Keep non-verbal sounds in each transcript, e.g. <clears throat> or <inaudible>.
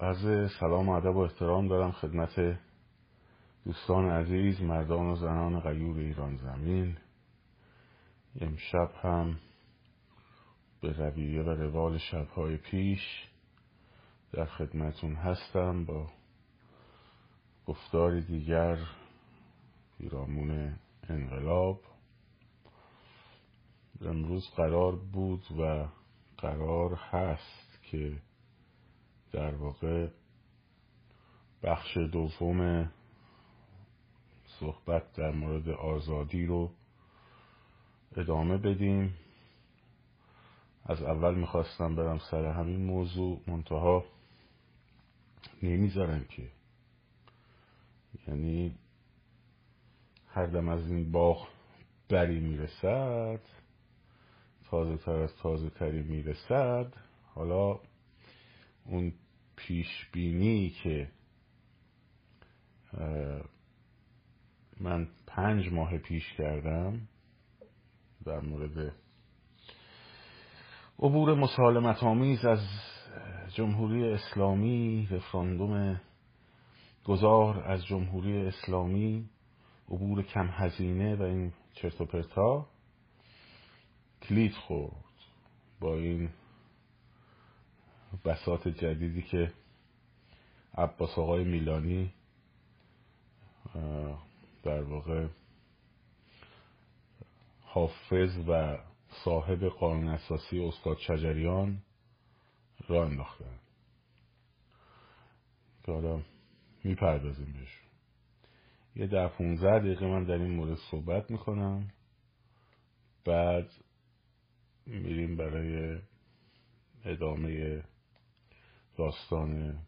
عرض سلام و ادب و احترام دارم خدمت دوستان عزیز مردان و زنان غیور ایران زمین. امشب هم به رویه و روال شبهای پیش در خدمتون هستم با گفتار دیگر پیرامون انقلاب. امروز قرار بود و قرار هست که در واقع بخش دوم صحبت در مورد آزادی رو ادامه بدیم. از اول می‌خواستم برم سر همین موضوع. منتها نمی‌ذارن که یعنی هر دم از این باغ بری می‌رسد تازه تر از تازه تری می‌رسد حالا اون پیش بینی که من پنج ماه پیش کردم در مورد عبور مسالمت آمیز از جمهوری اسلامی رفراندوم گذار از جمهوری اسلامی عبور کم هزینه و این چرت و پرتا کلید خورد با این بسات جدیدی که عباس آقای میلانی در واقع حافظ و صاحب قانون اساسی استاد شجریان را انداختن. که حالا می‌پردازیم بهش. یه ده 15 دقیقه من در این مورد صحبت می‌کنم. بعد میریم برای ادامه داستان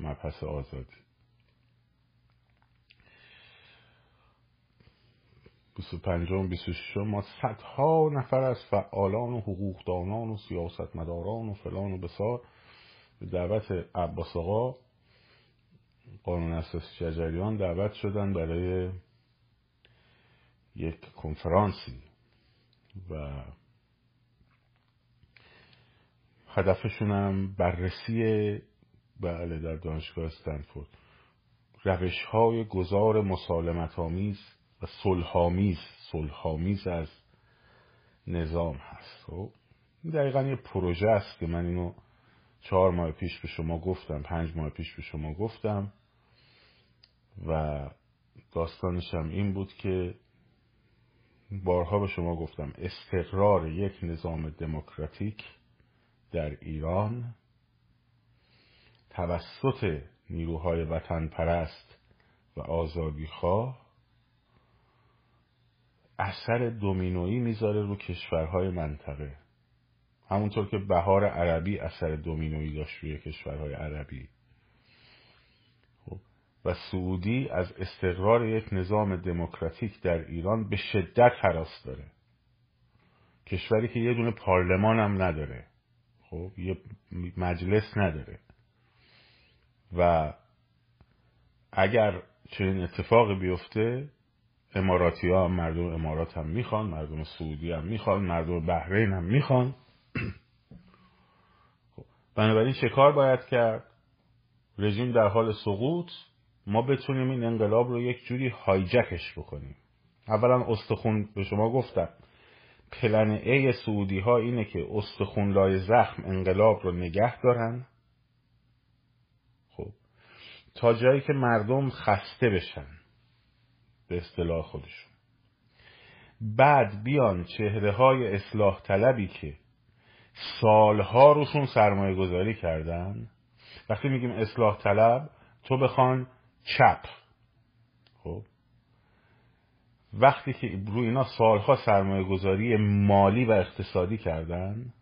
مبحث آزادی. 25 و 26 ما صدها نفر از فعالان و حقوقدانان و سیاستمداران و فلان و بسار به دعوت عباس آقا قانون اساسی شجریان دعوت شدن برای یک کنفرانسی و هدفشونم بررسی بله در دانشگاه استنفورد. روش های گذار مسالمت آمیز و صلحآمیز صلحآمیز از نظام هست. خب دقیقا یه پروژه است که من اینو چهار ماه پیش به شما گفتم پنج ماه پیش به شما گفتم و داستانشم این بود که بارها به شما گفتم استقرار یک نظام دموکراتیک در ایران توسط نیروهای وطن پرست و آزادی خواه اثر دومینویی می‌ذاره رو کشورهای منطقه. همونطور که بهار عربی اثر دومینویی داشت روی کشورهای عربی. خب، و سعودی از استقرار یک نظام دموکراتیک در ایران به شدت حراس داره. کشوری که یه دونه پارلمان هم نداره. خب یه مجلس نداره. و اگر چنین اتفاقی بیفته اماراتی ها هم مردم امارات هم می‌خوان مردم سعودی هم می‌خوان مردم بحرین هم می‌خوان. <clears throat> خب. بنابراین چه کار باید کرد؟ رژیم در حال سقوط. ما بتونیم این انقلاب رو یک جوری هایجکش بکنیم. اولا استخون به شما گفتم. پلن ای سعودی ها اینه که استخون لای زخم انقلاب رو نگه دارن. خب تا جایی که مردم خسته بشن به اصطلاح خودشون. بعد بیان چهره های اصلاح طلبی که سالها روشون سرمایه گذاری کردن. وقتی میگیم اصلاح طلب تو بخوان چپ. خب وقتی که روی اینا سالها سرمایه گذاری مالی و اقتصادی کردن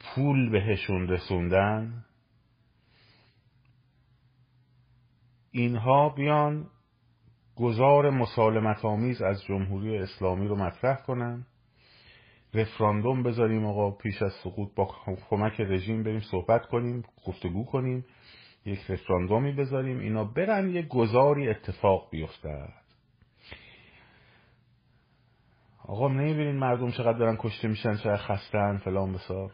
پول بهشون رسوندن اینها بیان گذار مسالمت آمیز از جمهوری اسلامی رو مطرح کنن رفراندوم بذاریم آقا پیش از سقوط با کمک رژیم بریم صحبت کنیم گفتگو کنیم. یک رفراندومی بذاریم اینا برن یه گذاری اتفاق بیفتد. آقا نمی‌بینین مردم چقدر دارن کشته میشن چقدر خستن فلان بسار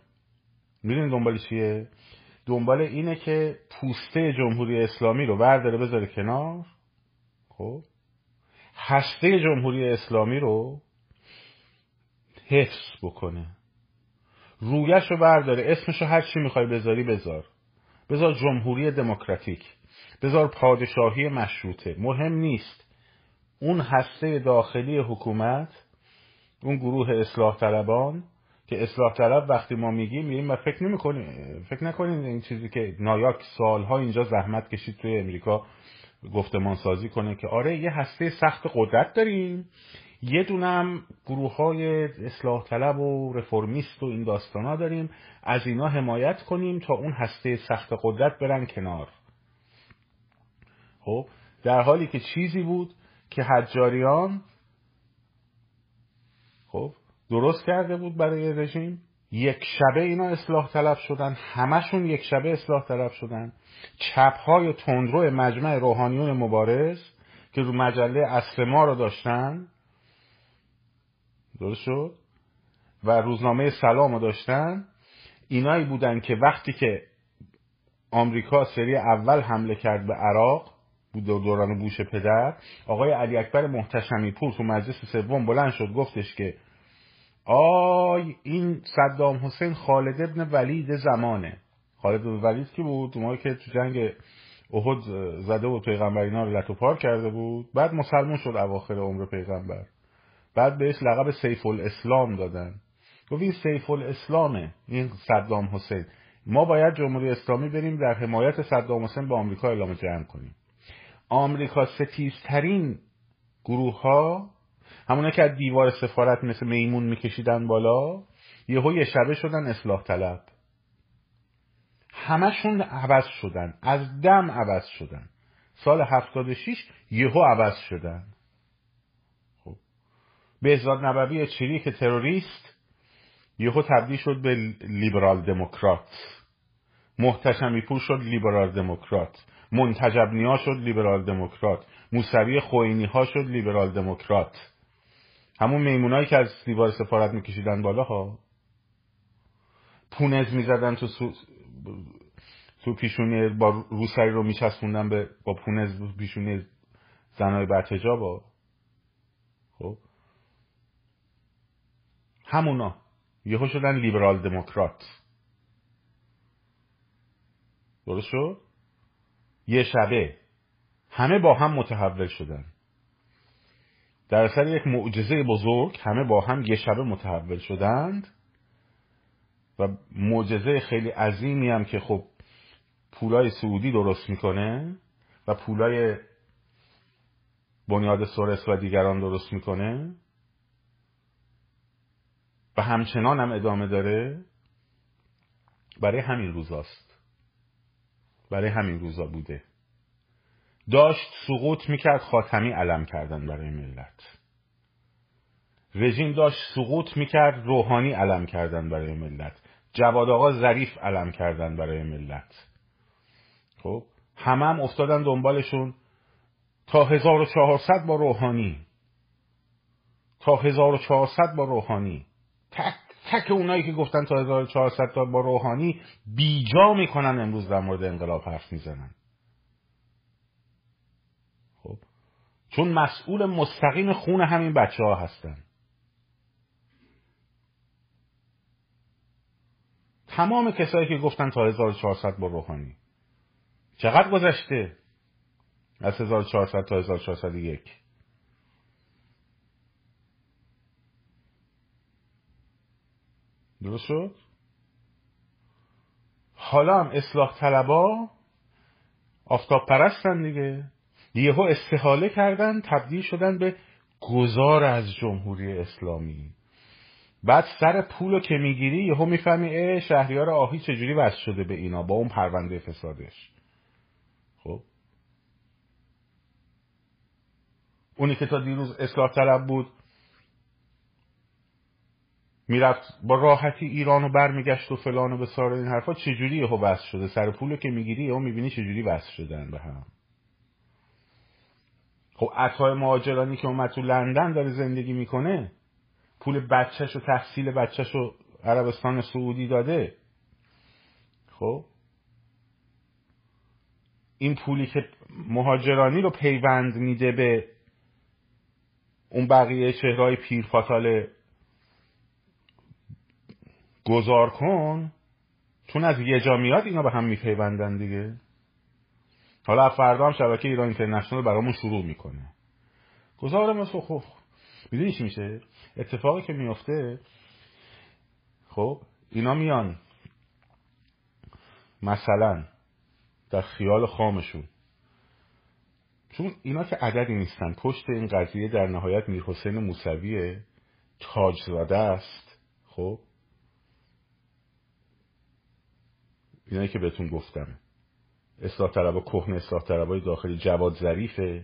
می‌دونین دنبال چیه؟ دنبال اینه که پوسته جمهوری اسلامی رو برداره بذاره کنار. خب؟ هسته جمهوری اسلامی رو حفظ بکنه. رویش رو برداره اسمش رو هر چی می‌خوای بذاری بذار. بذار جمهوری دموکراتیک بذار پادشاهی مشروطه. مهم نیست. اون هسته داخلی حکومت اون گروه اصلاح طلبان که اصلاح طلب وقتی ما میگیم میگیم و فکر نمی فکر نکنین این چیزی که نایاک سالها اینجا زحمت کشید توی امریکا گفتمان سازی کنه که آره یه هسته سخت قدرت داریم. یه دونم گروه های اصلاح طلب و رفرمیست و این داستان ها داریم. از اینا حمایت کنیم تا اون هسته سخت قدرت برن کنار. خب در حالی که چیزی بود که حجاریان خب درست کرده بود برای رژیم. یک شبه اینا اصلاح طلب شدن همشون یک شبه اصلاح طلب شدن. چپ های تندرو مجمع روحانیون مبارز که رو مجله اصل ما رو داشتن. درست شد؟ و روزنامه سلام رو داشتن؟ اینایی بودن که وقتی که آمریکا سری اول حمله کرد به عراق بود دوران بوش پدر آقای علی اکبر محتشمی پور تو مجلس سوم بلند شد گفتش که آی این صدام حسین خالد ابن ولید زمانه. خالد ابن ولید کی بود؟ اونایی که تو جنگ احد زده و پیغمبر اینا رو لطو کرده بود. بعد مسلمون شد اواخر عمر پیغمبر. بعد بهش لقب سیف الاسلام دادن. گفت این سیف الاسلامه این صدام حسین. ما باید جمهوری اسلامی بریم در حمایت صدام حسین به آمریکا اعلام جنگ کنیم. آمریکا ستیزترین گروه ها همونه که از دیوار سفارت مثل میمون میکشیدن بالا یهو یه شبه شدن اصلاح طلب. همشون عوض شدن از دم عوض شدن. سال 76 یهو عوض شدن. بهزاد نبوی چریک تروریست یهو تبدیل شد به لیبرال دموکرات. محتشمی پور شد لیبرال دموکرات. منتجب نیا شد لیبرال دموکرات. موسوی خوینی ها شد لیبرال دموکرات. همون میمونایی که از دیوار سفارت میکشیدن بالا ها پونز می‌زدن تو سو... تو پیشونی با روسری رو میچسبوندن به با پونز پیشونی زنای با. خب؟ همونا. یهو شدن لیبرال دموکرات. درست شد؟ یه شبه. همه با هم متحول شدن. در اثر یک معجزه بزرگ همه با هم یه شبه متحول شدند. و معجزه خیلی عظیمی هم که خب پولای سعودی درست می‌کنه و پولای بنیاد سورس و دیگران درست می‌کنه. و همچنان هم ادامه داره برای همین روزاست. برای همین روزا بوده. داشت سقوط می‌کرد خاتمی علم کردن برای ملت. رژیم داشت سقوط می‌کرد روحانی علم کردن برای ملت. جواد آقا ظریف علم کردن برای ملت. خب همه هم افتادن دنبالشون. تا 1400 با روحانی. تا 1400 با روحانی. تک تک اونایی که گفتن تا 1400 تا با روحانی بیجا می‌کنن امروز در مورد انقلاب حرف می‌زنن. چون مسئول مستقیم خون همین بچه ها هستن. تمام کسایی که گفتن تا 1400 با روحانی. چقدر گذشته از 1400 تا 1401 درست شد؟ حالا هم اصلاح طلبا آفتاب پرستن دیگه. یهو استحاله کردن تبدیل شدن به گذار از جمهوری اسلامی. بعد سر پول که می‌گیری یهو می‌فهمی اه شهریار آهی چجوری وصل شده به اینا با اون پرونده فسادش. خب؟ اونی که تا دیروز اصلاح طلب بود می‌رفت با راحتی ایرانو برمیگشت و فلان و بسار این حرفا چجوری یهو وصل شده؟ سر پول که می‌گیری یهو می‌بینی چجوری وصل شدن به هم. خب عطای مهاجرانی که اومد تو لندن داره زندگی می‌کنه پول بچهش و تحصیل بچهش رو عربستان سعودی داده. خب؟ این پولی که مهاجرانی رو پیوند میده به اون بقیه چهرهای پیرپاتال گذار کن چون از یه جا میاد اینا به هم میپیوندن دیگه. حالا فردا هم شبکه ایران اینترنشنال برامون شروع می‌کنه. گذار مثل خب می‌دونی چی میشه؟ اتفاقی که میفته خب اینا میان. مثلا در خیال خامشون. چون اینا که عددی نیستن پشت این قضیه در نهایت میر حسین موسوی تاج زاده است خب. اینایی که بهتون گفتم. اصلاح طلبا کهنه اصلاح طلبای داخلی جواد ظریفه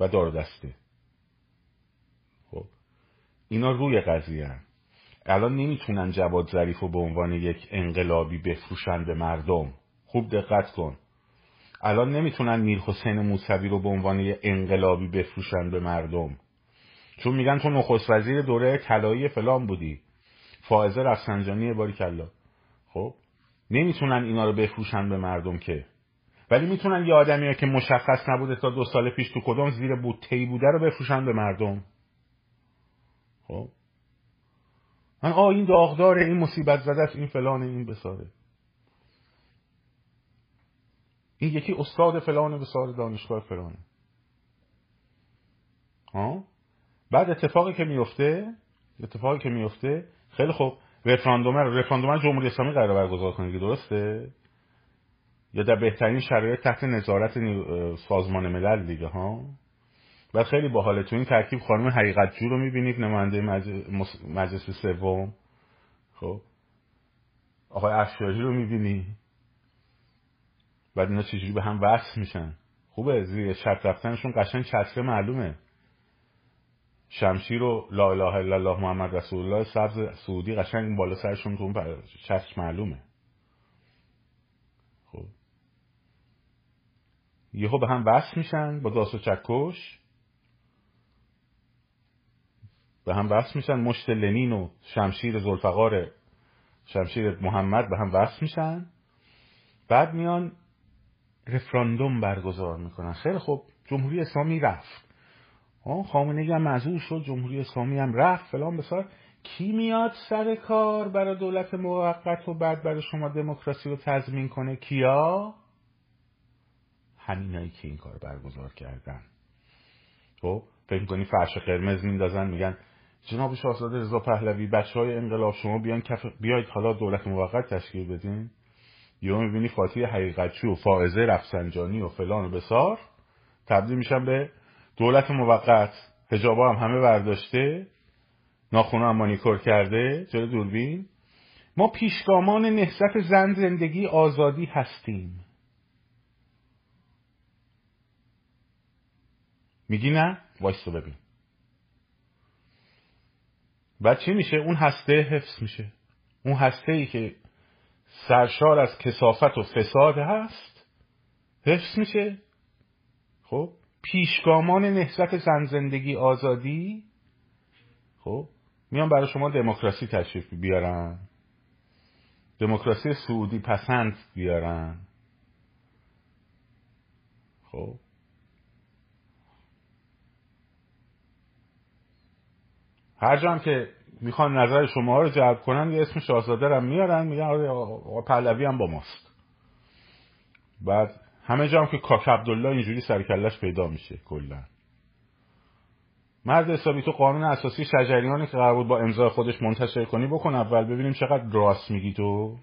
و دار دسته خب اینا روی قضیه هم. الان نمی‌تونن جواد ظریف رو به عنوان یک انقلابی بفروشن به مردم. خوب دقت کن. الان نمی‌تونن میر حسین موسوی رو به عنوان یک انقلابی بفروشن به مردم. چون میگن تو نخست وزیر دوره طلایی فلان بودی. فائزه رفسنجانی باری کلا. خب نمی‌تونن اینا رو بفروشن به مردم که. ولی می‌تونن یه آدمی که مشخص نبوده تا دو سال پیش تو کدوم زیر بوتهی بوده رو بفروشن به مردم. خب؟ من آه این داغداره این مصیبت زده است این فلانه این بساره. این یکی استاد فلانه بساره دانشگاه فلانه. ها بعد اتفاقی که میفته اتفاقی که میفته خیلی خوب. رفراندوم رفراندوم جمهوری اسلامی قرار برگزار کنه درسته؟ یا در بهترین شرایط تحت نظارت سازمان ملل دیگه ها؟ و خیلی باحاله. تو این ترکیب خانم حقیقت جو رو می‌بینید نماینده مجلس سوم. خب؟ آقای افشاری رو می‌بینی. بعد اینا چجوری به هم وصل میشن؟ خوبه زیر شرط رفتنشون قشنگ چتره معلومه. شمشیر و لا اله الا الله محمد رسول الله سبز سعودی قشنگ بالا سرشون تو اون چشم معلومه. خب. یهو به هم وصل میشن با داس و چکش. به هم وصل میشن مشت لنین و شمشیر زلفقار شمشیر محمد به هم وصل میشن. بعد میان رفراندوم برگزار می‌کنن. خیلی خوب. جمهوری اسلامی رفت. خامنه هم معذور شد جمهوری اسلامی هم رفت فلان بسار. کی میاد سر کار برای دولت موقت و بعد برای شما دموکراسی رو تضمین کنه؟ کیا؟ همینایی که این کار برگزار کردن. خب فکر کنی فرش قرمز میندازن میگن جناب شاهزاده رضا پهلوی بچه های انقلاب شما بیان کف... بیاید حالا دولت موقت تشکیل بدین. یا می‌بینی فاتی حقیقتچی و فائزه رفسنجانی و فلان و بسار تبدیل میشن به دولت موقت هجابا هم همه برداشته ناخونه هم مانیکور کرده جلو دوربین. ما پیشگامان نهضت زن زندگی آزادی هستیم. میگی نه؟ وایستو ببین. بعد چی میشه؟ اون هسته حفظ میشه. اون هسته ای که سرشار از کسافت و فساد هست حفظ میشه. خب؟ پیشگامان نهضت زن زندگی آزادی؟ خب میان برای شما دموکراسی تشریف بیارن دموکراسی سعودی پسند بیارن خب. هر جام که می‌خوان نظر شما رو جلب کنن یه اسم شاهزاده رو میارن میگن آره پهلوی هم با ماست. بعد همه جام که کاک عبدالله اینجوری سرکلش پیدا میشه کلا. مرد حسابی تو قانون اساسی شجریانی که قرار بود با امضای خودش منتشر کنی بکن اول ببینیم چقدر راست میگی تو.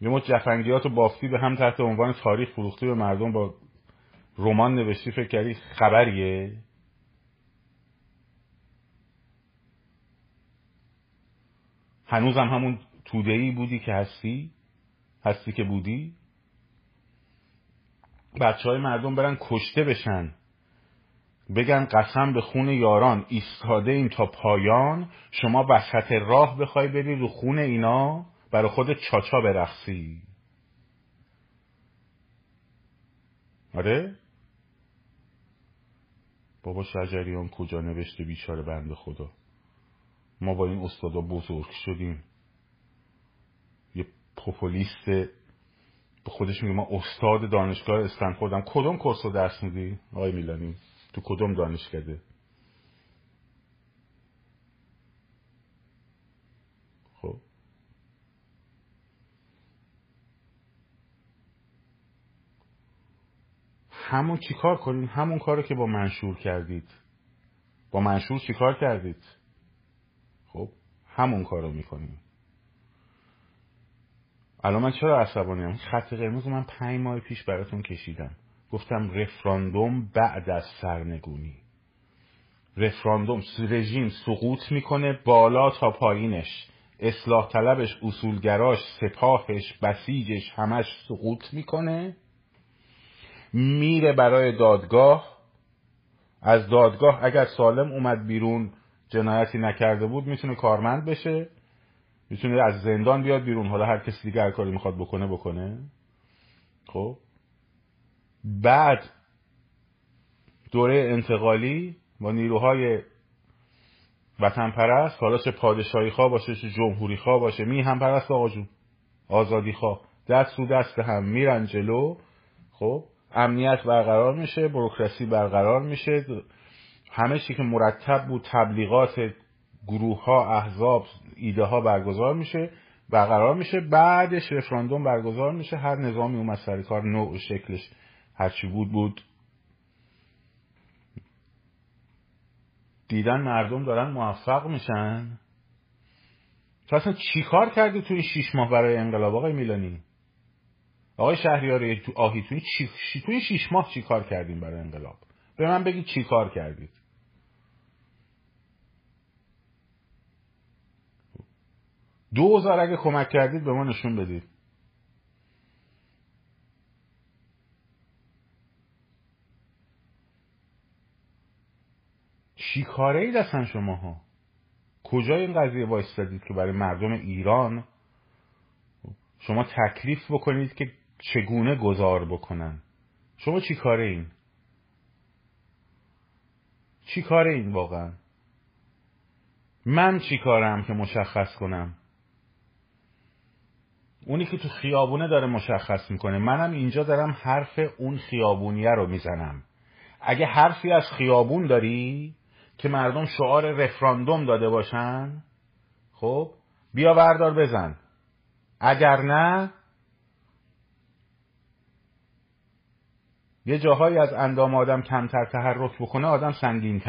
یه مت جفنگیات و بافتی به هم تحت عنوان تاریخ فروختی به مردم با رمان نوشتی فکر کردی خبریه؟ هنوزم همون توده ای بودی که هستی؟ هستی که بودی؟ بچه های مردم برن کشته بشن. بگن قسم به خون یاران ایستاده این تا پایان. شما وسط راه بخوای بری رو خون اینا برای خود چاچا برخصی آره؟ بابا شجریان کجا نوشته بیچاره بنده خدا؟ ما با این استادا بزرگ شدیم. پوپولیست به خودش میگه من استاد دانشگاه استنفوردم کدوم کورس رو درس میدی؟ آقای میلانی تو کدوم دانشکده خب. همون چیکار کنین همون کارو که با منشور کردید. با منشور چیکار کردید؟ خب همون کارو می‌کنیم. الان من چرا عصبانیم خط قرمز من پنج ماه پیش براتون کشیدم. گفتم رفراندوم بعد از سرنگونی. رفراندوم رژیم سقوط می‌کنه بالا تا پایینش. اصلاح طلبش اصولگراش سپاهش بسیجش همش سقوط می‌کنه. میره برای دادگاه. از دادگاه اگر سالم اومد بیرون جنایتی نکرده بود می‌تونه کارمند بشه. می‌تونه از زندان بیاد بیرون. حالا هر کسی دیگه هر کاری می‌خواد بکنه بکنه. خب؟ بعد دوره انتقالی با نیروهای وطن پرست حالا چه پادشاهی خواه باشه چه جمهوری خواه باشه می هم پرست آقا جون. آزادی خواه دست رو دست هم میرن جلو. خب؟ امنیت برقرار میشه بروکراسی برقرار میشه. همه چی که مرتب بود تبلیغات گروه ها احزاب ایده ها برگزار میشه برقرار میشه. بعدش رفراندوم برگزار میشه. هر نظامی اومد سر کار نوع شکلش هرچی بود بود. دیدن مردم دارن موفق میشن. تو اصلا چی کار کردی تو این شیش ماه برای انقلاب آقای میلانی؟ آقای شهریار تو آهی تو این شیش ماه چی کار کردیم برای انقلاب؟ به من بگید چی کار کردید. دوزار اگه کمک کردید به ما نشون بدید. چی کاره اید اصلا شما ها کجا این قضیه وایستادید که برای مردم ایران شما تکلیف بکنید که چگونه گذار بکنن؟ شما چی کاره این؟ چی کاره این واقعا؟ من چی کارم که مشخص کنم؟ اونی که تو خیابونه داره مشخص می‌کنه. منم اینجا دارم حرف اون خیابونیه رو می‌زنم. اگه حرفی از خیابون داری که مردم شعار رفراندوم داده باشن خب بیا بردار بزن. اگر نه یه جاهایی از اندام آدم کمتر تحرک بکنه آدم سنگین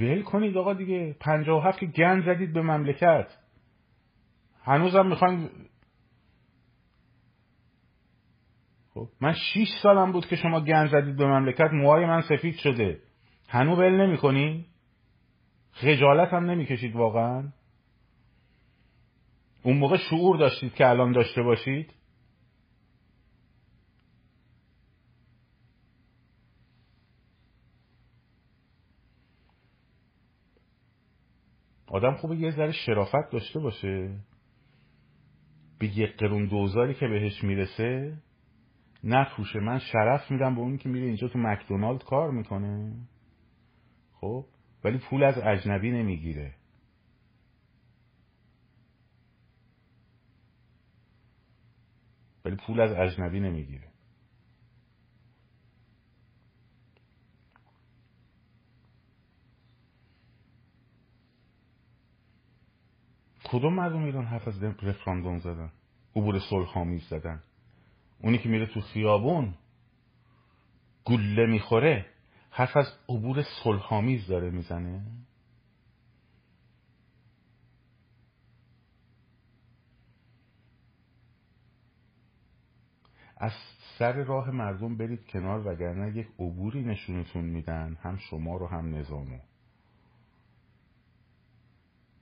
ول کنید آقا دیگه. پنجاه و هفت که گند زدید به مملکت. هنوزم می‌خواین خب من شیش سالم بود که شما گند زدید به مملکت. موهای من سفید شده. هنو ول نمی کنی؟ خجالت هم نمی‌کشید واقعا. اون موقع شعور داشتید که الان داشته باشید. آدم خوبه یه ذره شرافت داشته باشه. به یه قرون دوزاری که بهش می‌رسه نفروشه من شرف میدم به اون که میره اینجا تو مکدونالد کار می‌کنه. خب؟ ولی پول از اجنبی نمی‌گیره. ولی پول از اجنبی نمی‌گیره. کدوم مردم ایران حرف از رفراندوم زدن؟ عبور صلح زدن. اونی که میره تو خیابون گله می‌خوره حرف از عبور صلحآمیز داره می‌زنه؟ از سر راه مردم برید کنار وگرنه یک عبوری نشونتون میدن هم شما رو هم نظامو.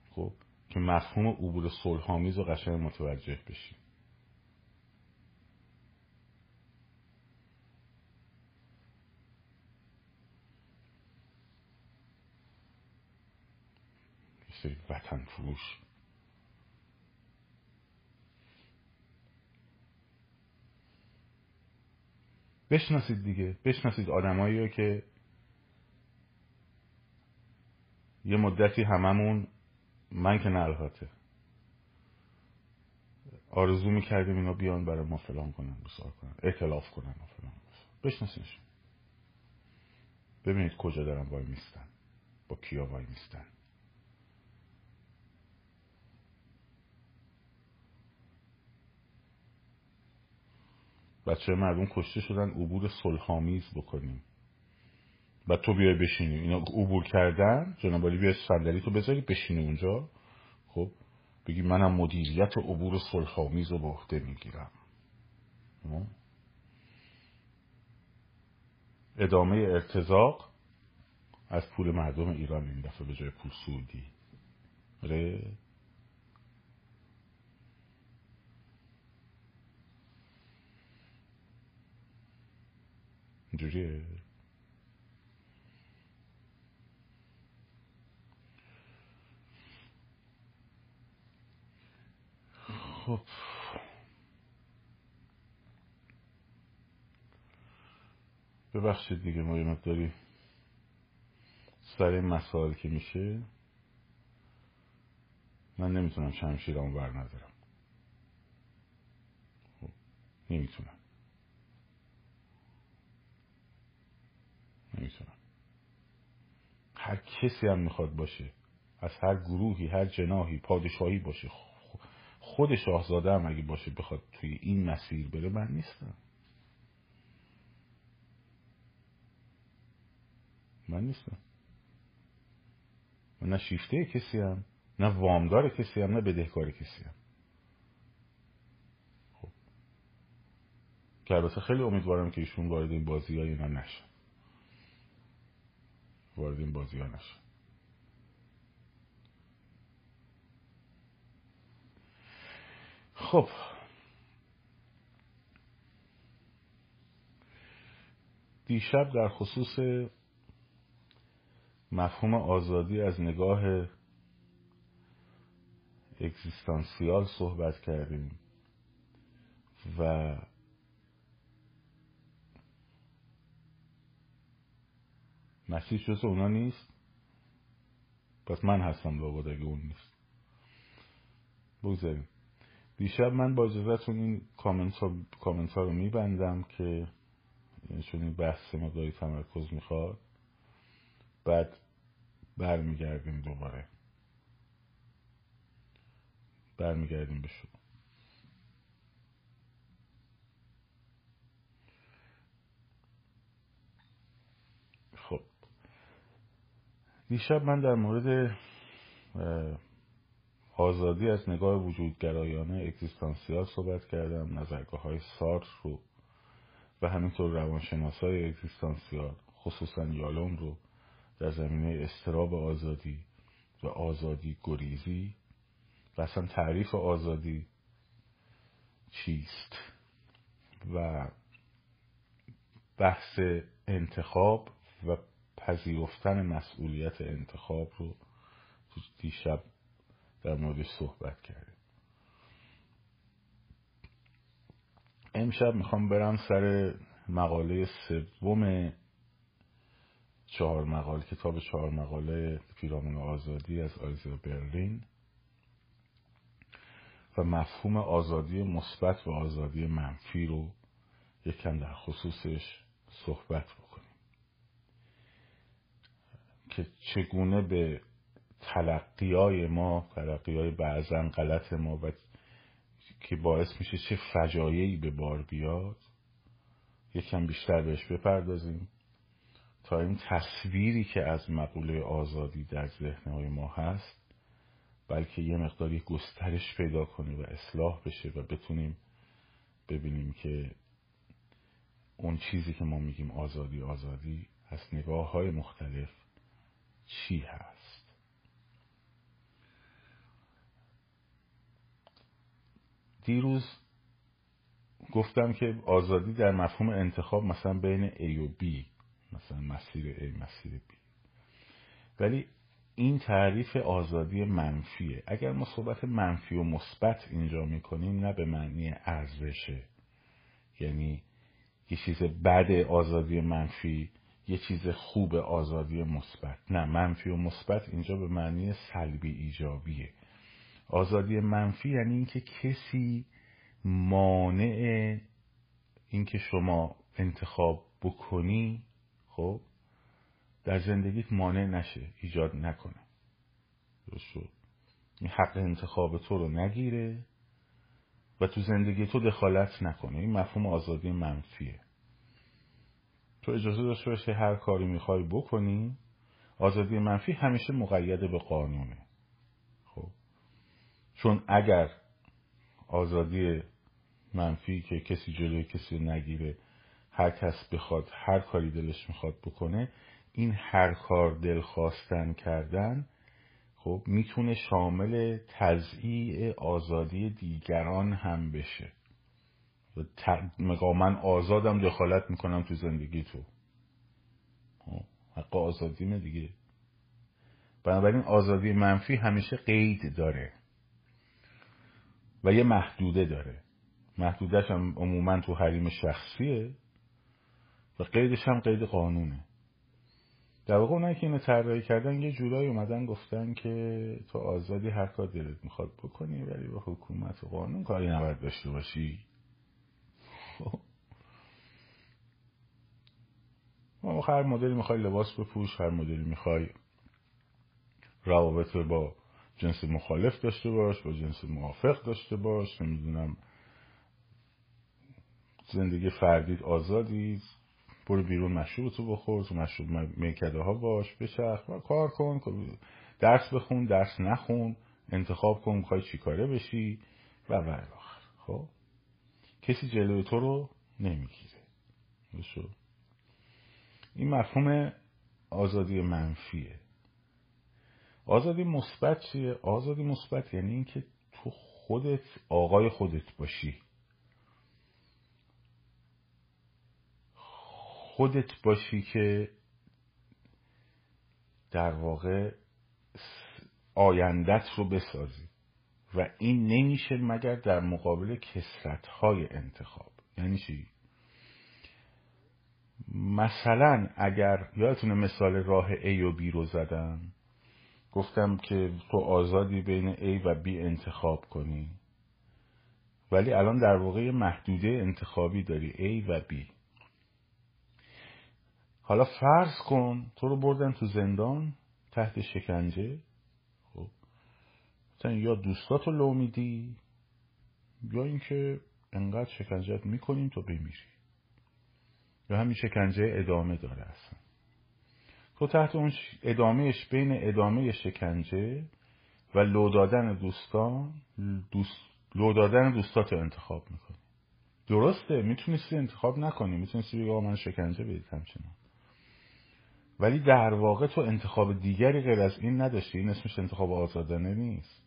خب که مفهوم عبور صلحآمیز و قشنگ متوجه سری وطن فروش. بشناسید دیگه بشناسید آدمایی رو که یه مدتی هممون من که نه البته. آرزو می‌کردیم اینا بیان برای ما فلان کنن بسار کنن اعتلاف کنن و فلان. ببینید کجا دارن وای میستن با کیا وای میستن. بچه مردم کشته شدن عبور صلحآمیز بکنیم. و تو بیای بشینی. اینا عبور کردن جناب بیای صندلی تو بذاری بشینی اونجا. خب بگی منم مدیریت عبور صلحآمیز رو به عهده می‌گیرم؟ ادامه ارتزاق از پول مردم ایران این دفعه به جای پول سعودی. آره؟ اینجوریه؟ خب <laughs> ببخشید دیگه ما یه مقداری سر این مسائل که میشه من نمی‌تونم شمشیرمو بر ندارم خب نمی‌تونم. نمی‌تونم. هر کسی هم می‌خواد باشه از هر گروهی هر جناهی پادشاهی باشه. خود شاهزاده هم اگه باشه بخواد توی این مسیر بره من نیستم. من نیستم. من نه شیفته کسی هم نه وامدار کسی هم نه بدهکار کسی هم. خب. که البته خیلی امیدوارم که ایشون وارد این بازی ها اینا نشن. وارد این بازی ها نشن. خب. دیشب در خصوص مفهوم آزادی از نگاه اگزیستانسیال صحبت کردیم و مسیح جز اونا نیست؟ پس من هستم لابد اگه اون نیست. بگذاریم. دیشب من با اجازتون این کامنت ها, کامنت ها رو میبندم که چون این بحث مقداری تمرکز می‌خواد. بعد برمیگردیم دوباره. برمیگردیم به شما. خب. دیشب من در مورد آزادی از نگاه وجودگرایانه اگزیستانسیال صحبت کردم نظرگاه های سارت رو و همینطور روانشناس های اگزیستانسیال خصوصا یالوم رو در زمینه استراب آزادی و آزادی گریزی و اصلا تعریف آزادی چیست؟ و بحث انتخاب و پذیرفتن مسئولیت انتخاب رو دیشب در موردش صحبت کردیم. امشب می‌خوام برم سر مقاله سوم چهار مقاله کتاب چهار مقاله پیرامون آزادی از آیزا برلین و مفهوم آزادی مثبت و آزادی منفی رو یکم در خصوصش صحبت بکنیم. که چگونه به تلقی های ما تلقی های بعضا غلط ما و که باعث میشه چه فجایعی به بار بیاد یکم بیشتر بهش بپردازیم تا این تصویری که از مقوله آزادی در ذهنهای ما هست بلکه یه مقداری گسترش پیدا کنه و اصلاح بشه و بتونیم ببینیم که اون چیزی که ما میگیم آزادی آزادی از نگاه های مختلف چی هست. دیروز گفتم که آزادی در مفهوم انتخاب مثلا بین A و B مثلا مسیر A مسیر B. ولی این تعریف آزادی منفیه. اگر ما صحبت منفی و مثبت اینجا می‌کنیم نه به معنی ارزشه. یعنی یه چیز بد آزادی منفی یه چیز خوب آزادی مثبت. نه منفی و مثبت اینجا به معنی سلبی ایجابیه. آزادی منفی یعنی اینکه کسی مانع اینکه شما انتخاب بکنی خب در زندگیت مانع نشه ایجاد نکنه. درست این حق انتخاب تو رو نگیره و تو زندگی تو دخالت نکنه. این مفهوم آزادی منفیه. تو اجازه داشته باشه هر کاری می‌خوای بکنی آزادی منفی همیشه مقید به قانونه. چون اگر آزادی منفی که کسی جلوی کسی نگیره هر کس بخواد هر کاری دلش می‌خواد بکنه این هر کار دل خواستن کردن خب می‌تونه شامل تضییع آزادی دیگران هم بشه. من آزادم دخالت می‌کنم تو زندگی تو. خب، حق آزادیمه دیگه. بنابراین آزادی منفی همیشه قید داره. و یه محدوده داره. محدودش هم عموما تو حریم شخصیه و قیدش هم قید قانونه. در واقع اونایی که اینو طراحی کردن یه جورایی اومدن گفتن که تو آزادی هر کار دلت می‌خواد بکنی ولی با حکومت و قانون کاری نباید داشته باشی. خب. ما هر مدلی می‌خوای لباس بپوش هر مدلی می‌خوای روابط با جنس مخالف داشته باش با جنس موافق داشته باش نمی‌دونم. زندگی فردید آزادی برو بیرون مشروب تو بخور تو مشروب میکده ها باش بچرخ و کار کن درس بخون درس نخون انتخاب کن می‌خوای چی کاره بشی و و خب؟ کسی جلوی تو رو نمی‌گیره. این مفهوم آزادی منفیه. آزادی مثبت چیه؟ آزادی مثبت یعنی اینکه تو خودت آقای خودت باشی. خودت باشی که در واقع آیندت رو بسازی. و این نمیشه مگر در مقابل کسرت های انتخاب. یعنی چی؟ مثلا اگر یادتونه مثال راه A و B رو زدم؟ گفتم که تو آزادی بین A و B انتخاب کنی. ولی الان در واقع محدوده انتخابی داری A و B. حالا فرض کن تو رو بردن تو زندان تحت شکنجه. خب. یا دوستاتو لو میدی یا اینکه انقدر شکنجت می‌کنیم تو بمیری. یا همین شکنجه ادامه داره اصلا. تو تحت اون ادامهش بین ادامه شکنجه و لو دادن دوستان دوست لو دادن دوستات رو انتخاب می‌کنی. درسته می‌تونستی انتخاب نکنی می‌تونستی بگی من شکنجه بدید همچنان. ولی در واقع تو انتخاب دیگری غیر از این نداشتی. این اسمش انتخاب آزادانه نیست.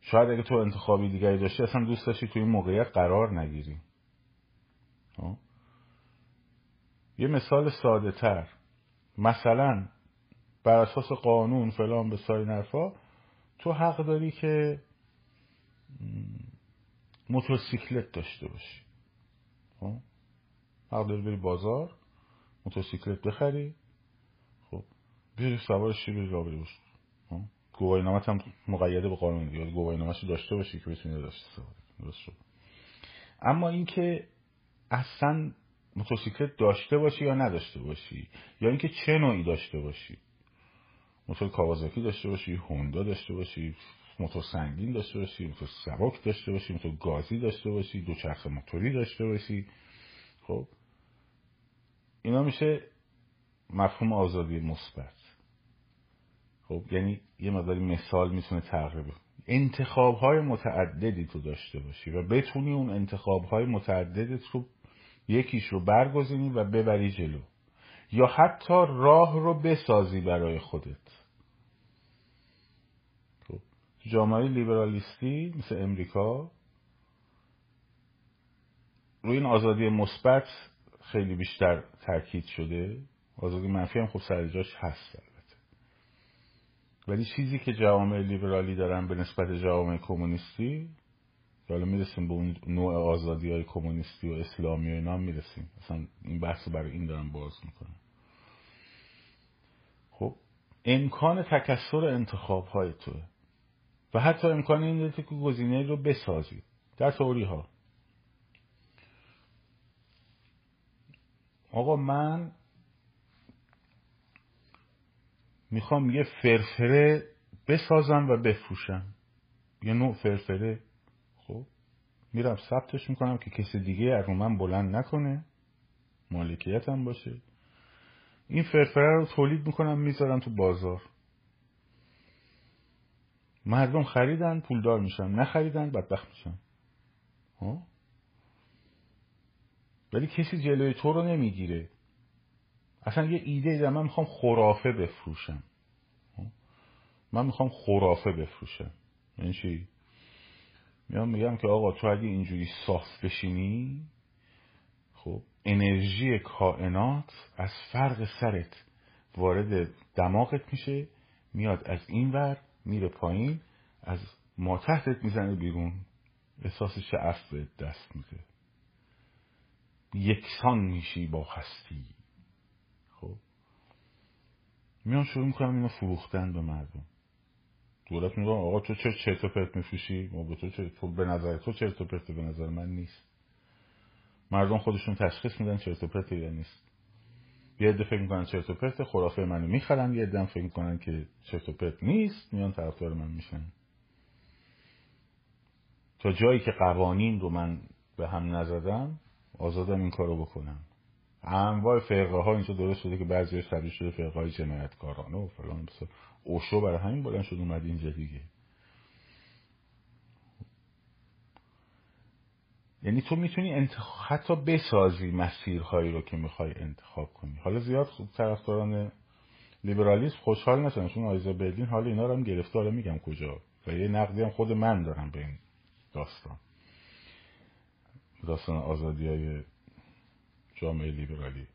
شاید اگه تو انتخابی دیگری داشتی اصلا دوست داشتی تو این موقعیت قرار نگیری. خب؟ یه مثال ساده تر مثلا بر اساس قانون فلان به سای نرفا تو حق داری که موتورسیکلت داشته باشی. خب؟ حق داری بری بازار موتورسیکلت بخری. بری سوارش شی بری را بری باش گواهی نامت هم مقیده به قانون دیگه. گواهی نامش داشته باشی که بتونی داشته سواری اما اینکه اصلا موتورسیکلت داشته باشی یا نداشته باشی؟ یا اینکه چه نوعی داشته باشی؟ موتور کاوازاکی داشته باشی هوندا داشته باشی موتور سنگین داشته باشی موتور سبک داشته باشی موتور گازی داشته باشی دوچرخه موتوری داشته باشی. خب اینا میشه مفهوم آزادی مثبت. خب یعنی یه مقداری مثال می‌تونه تغییر انتخاب های متعددی تو داشته باشی و بتونی اون انتخاب های متعددت رو یکیش رو برگزینی و ببری جلو. یا حتی راه رو بسازی برای خودت. خب جامعه لیبرالیستی مثل امریکا روی این آزادی مثبت خیلی بیشتر تاکید شده. آزادی منفی هم خب سر جاش هست ولی چیزی که جوامع لیبرالی دارن به نسبت جوامع کمونیستی حالا می‌رسیم به اون نوع آزادی های کمونیستی و اسلامی و اینا می‌رسیم. مثلا این بحث برای این دارم باز می‌کنم. خب امکان تکسر انتخاب های توه. و حتی امکان این داره که گزینه رو بسازی. در توری ها آقا من می‌خوام یه فرفره بسازم و بفروشم. یه نوع فرفره میرم ثبتش می‌کنم که کسی دیگه از من بلند نکنه. مالکیتم باشه. این فرفره رو تولید می‌کنم می‌ذارم تو بازار. مردم خریدن پولدار میشن. نخریدن بدبخت میشن. ها؟ ولی کسی جلوی تو رو نمی‌گیره. اصلا یه ایده دارم. من می‌خوام خرافه بفروشم. من می‌خوام خرافه بفروشم. این چی؟ میام میگم که آقا تو اگه اینجوری صاف بشینی خب انرژی کائنات از فرق سرت وارد دماغت میشه میاد از این ور میره پایین از ما تحتت می‌زنه بیرون. احساس شعف به دست میده. یکسان میشی با هستی. خب. میان شروع می‌کنم اینو فروختن به مردم. دولت میگه آقا تو چه چرت و پرت میفروشی؟ ما به تو چه تو به نظر تو چرت و پرت به نظر من نیست. مردم خودشون تشخیص میدن چرت و پرت یا نیست. یه عده فکر می‌کنن چرت و پرت خرافه منو می‌خرن یه عده فکر می‌کنن که چرت و پرت نیست میان طرفدار من میشن. تا جایی که قوانین رو من به هم نزدم آزادم این کارو بکنم. انواع فرقه ها اینجا درست شده که بعضی تبدیل شده فرقه های جنایتکارانه و فلان بسا اوشو برای همین بلند شد اومد اینجا دیگه. یعنی تو می‌تونی انتخ... حتی بسازی مسیرهایی رو که می‌خوای انتخاب کنی. حالا زیاد خوب طرفداران لیبرالیسم خوشحال نشن. چون آیزایا برلین حالا اینا رو هم گرفته. حالا میگم کجا. و یه نقدی هم خود من دارم به این داستان. داستان آزادی های جامعه لیبرالی.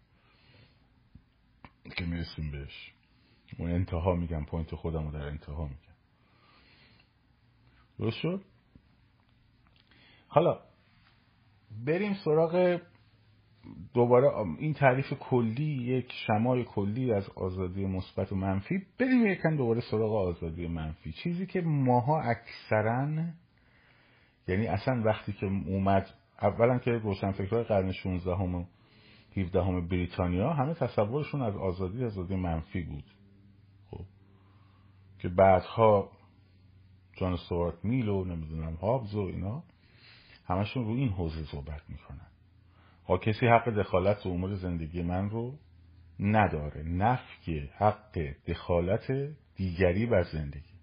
که می‌رسیم بهش. اون انتها میگم point خودم رو در انتها میگم. درست شد؟ حالا بریم سراغ دوباره این تعریف کلی یک شمای کلی از آزادی مثبت و منفی. بریم یکم دوباره سراغ آزادی منفی. چیزی که ماها اکثرا یعنی اصلا وقتی که اومد اولا که روشنفکرهای قرن 16 هم و 17 هم بریتانیا همه تصورشون از آزادی آزادی منفی بود. که بعدها جان استوارت میل و نمی‌دونم هابز و اینا همشون رو این حوزه صحبت می‌کنن. ها کسی حق دخالت و امور زندگی من رو نداره. نفی حق دخالت دیگری بر زندگی.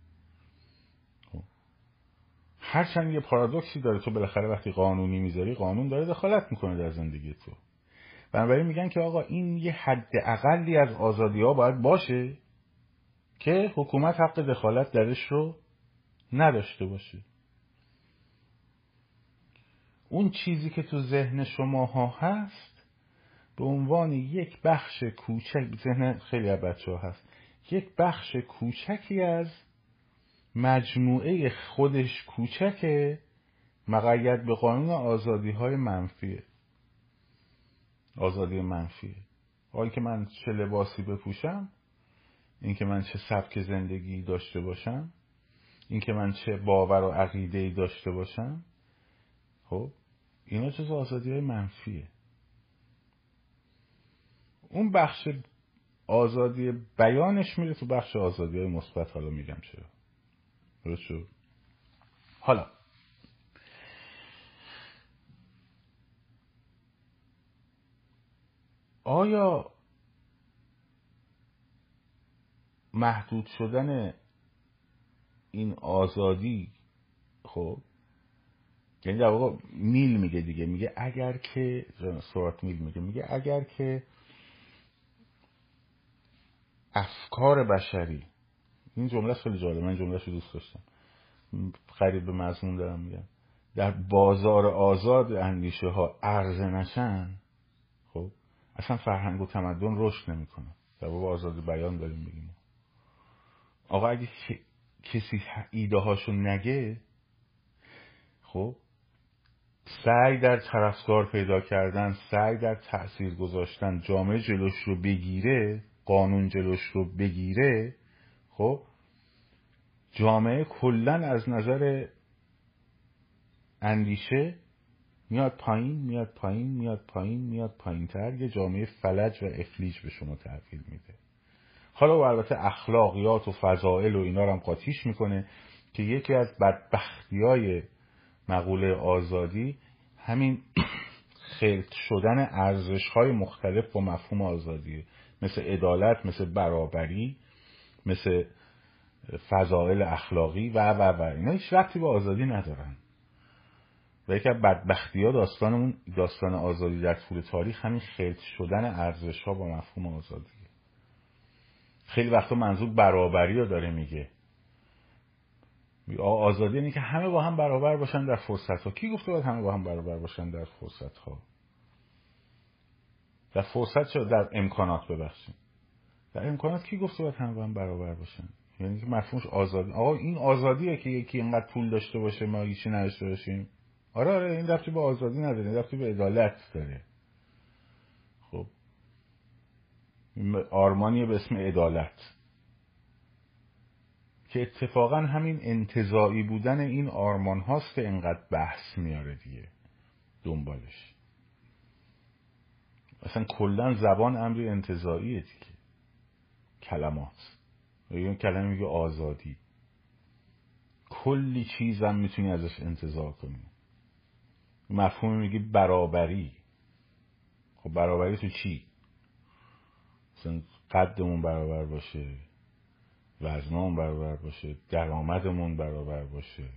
هرچند یه پارادوکسی داره تو بالاخره وقتی قانونی می‌ذاری قانون داره دخالت می‌کنه در زندگی تو. بنابراین میگن که آقا این یه حد اقلی از آزادی ها باید باشه. که حکومت حق دخالت درش رو نداشته باشه. اون چیزی که تو ذهن شما ها هست به عنوان یک بخش کوچک ذهن خیلی از بچه ها هست یک بخش کوچکی از مجموعه خودش کوچکه مقید به قانون آزادی های منفیه. آزادی منفیه. حال که من چه لباسی بپوشم اینکه من چه سبک زندگی داشته باشم اینکه من چه باور و عقیده داشته باشم خب اینا جز آزادی های منفیه. اون بخش آزادی بیانش میره تو بخش آزادی های مثبت حالا میگم چرا. درست حالا. آیا محدود شدن این آزادی خب یعنی در واقع میل میگه دیگه میگه اگر که سورات میل میگه میگه اگر که افکار بشری این جمله خیلی جالب من جمله رو دوست داشتم قریب به مضمون دارم میگم در بازار آزاد اندیشه ها عرضه نشن خب اصلا فرهنگ و تمدن رشد نمی‌کنه. در واقع آزاد بیان داریم میگیم. آقا اگه کسی ایده هاشو نگه خب سعی در طرفدار پیدا کردن سعی در تأثیر گذاشتن جامعه جلوش رو بگیره قانون جلوش رو بگیره خب جامعه کلا از نظر اندیشه میاد پایین میاد پایین میاد پایین میاد پایین تر یه جامعه فلج و افلیج به شما تحویل میده. حالا و البته اخلاقیات و فضائل و اینا رو هم قاطیش می‌کنه که یکی از بدبختی های مقوله آزادی همین <clears throat> خلط شدن ارزش های مختلف با مفهوم آزادیه مثل عدالت مثل برابری مثل فضائل اخلاقی و و و. اینا هیچ وقتی با آزادی ندارن. و یکی از بدبختی ها داستانمون داستان آزادی در طول تاریخ همین خلط شدن ارزش ها با مفهوم آزادی. خیلی وقتا منظور برابری رو داره میگه. آزادی اینه که همه با هم برابر باشن در فرصت ها کی گفته باید همه با هم برابر باشن در فرصت ها در فرصت شد در امکانات ببخشید. در امکانات کی گفته باید همه با هم برابر باشن؟ یعنی که مفهومش آزادی. آقا این آزادیه که یکی اینقدر پول داشته باشه ما هیچی نداشته باشیم. آره آره این رفتی به آزادی نداره این رفتی به عدالت داره خب آرمانی به اسم عدالت. که اتفاقا همین انتظایی بودن این آرمان هاست که انقدر بحث میاره دیگه. دنبالش. اصلا کلا زبان امری انتظاییه دیگه. کلمات. این کلمه میگه آزادی. کلی چیزم می‌تونی ازش انتظار کنی. مفهوم میگه برابری. خب برابری تو چی؟ مثلا قدمون برابر باشه وزنمون برابر باشه درآمدمون برابر باشه.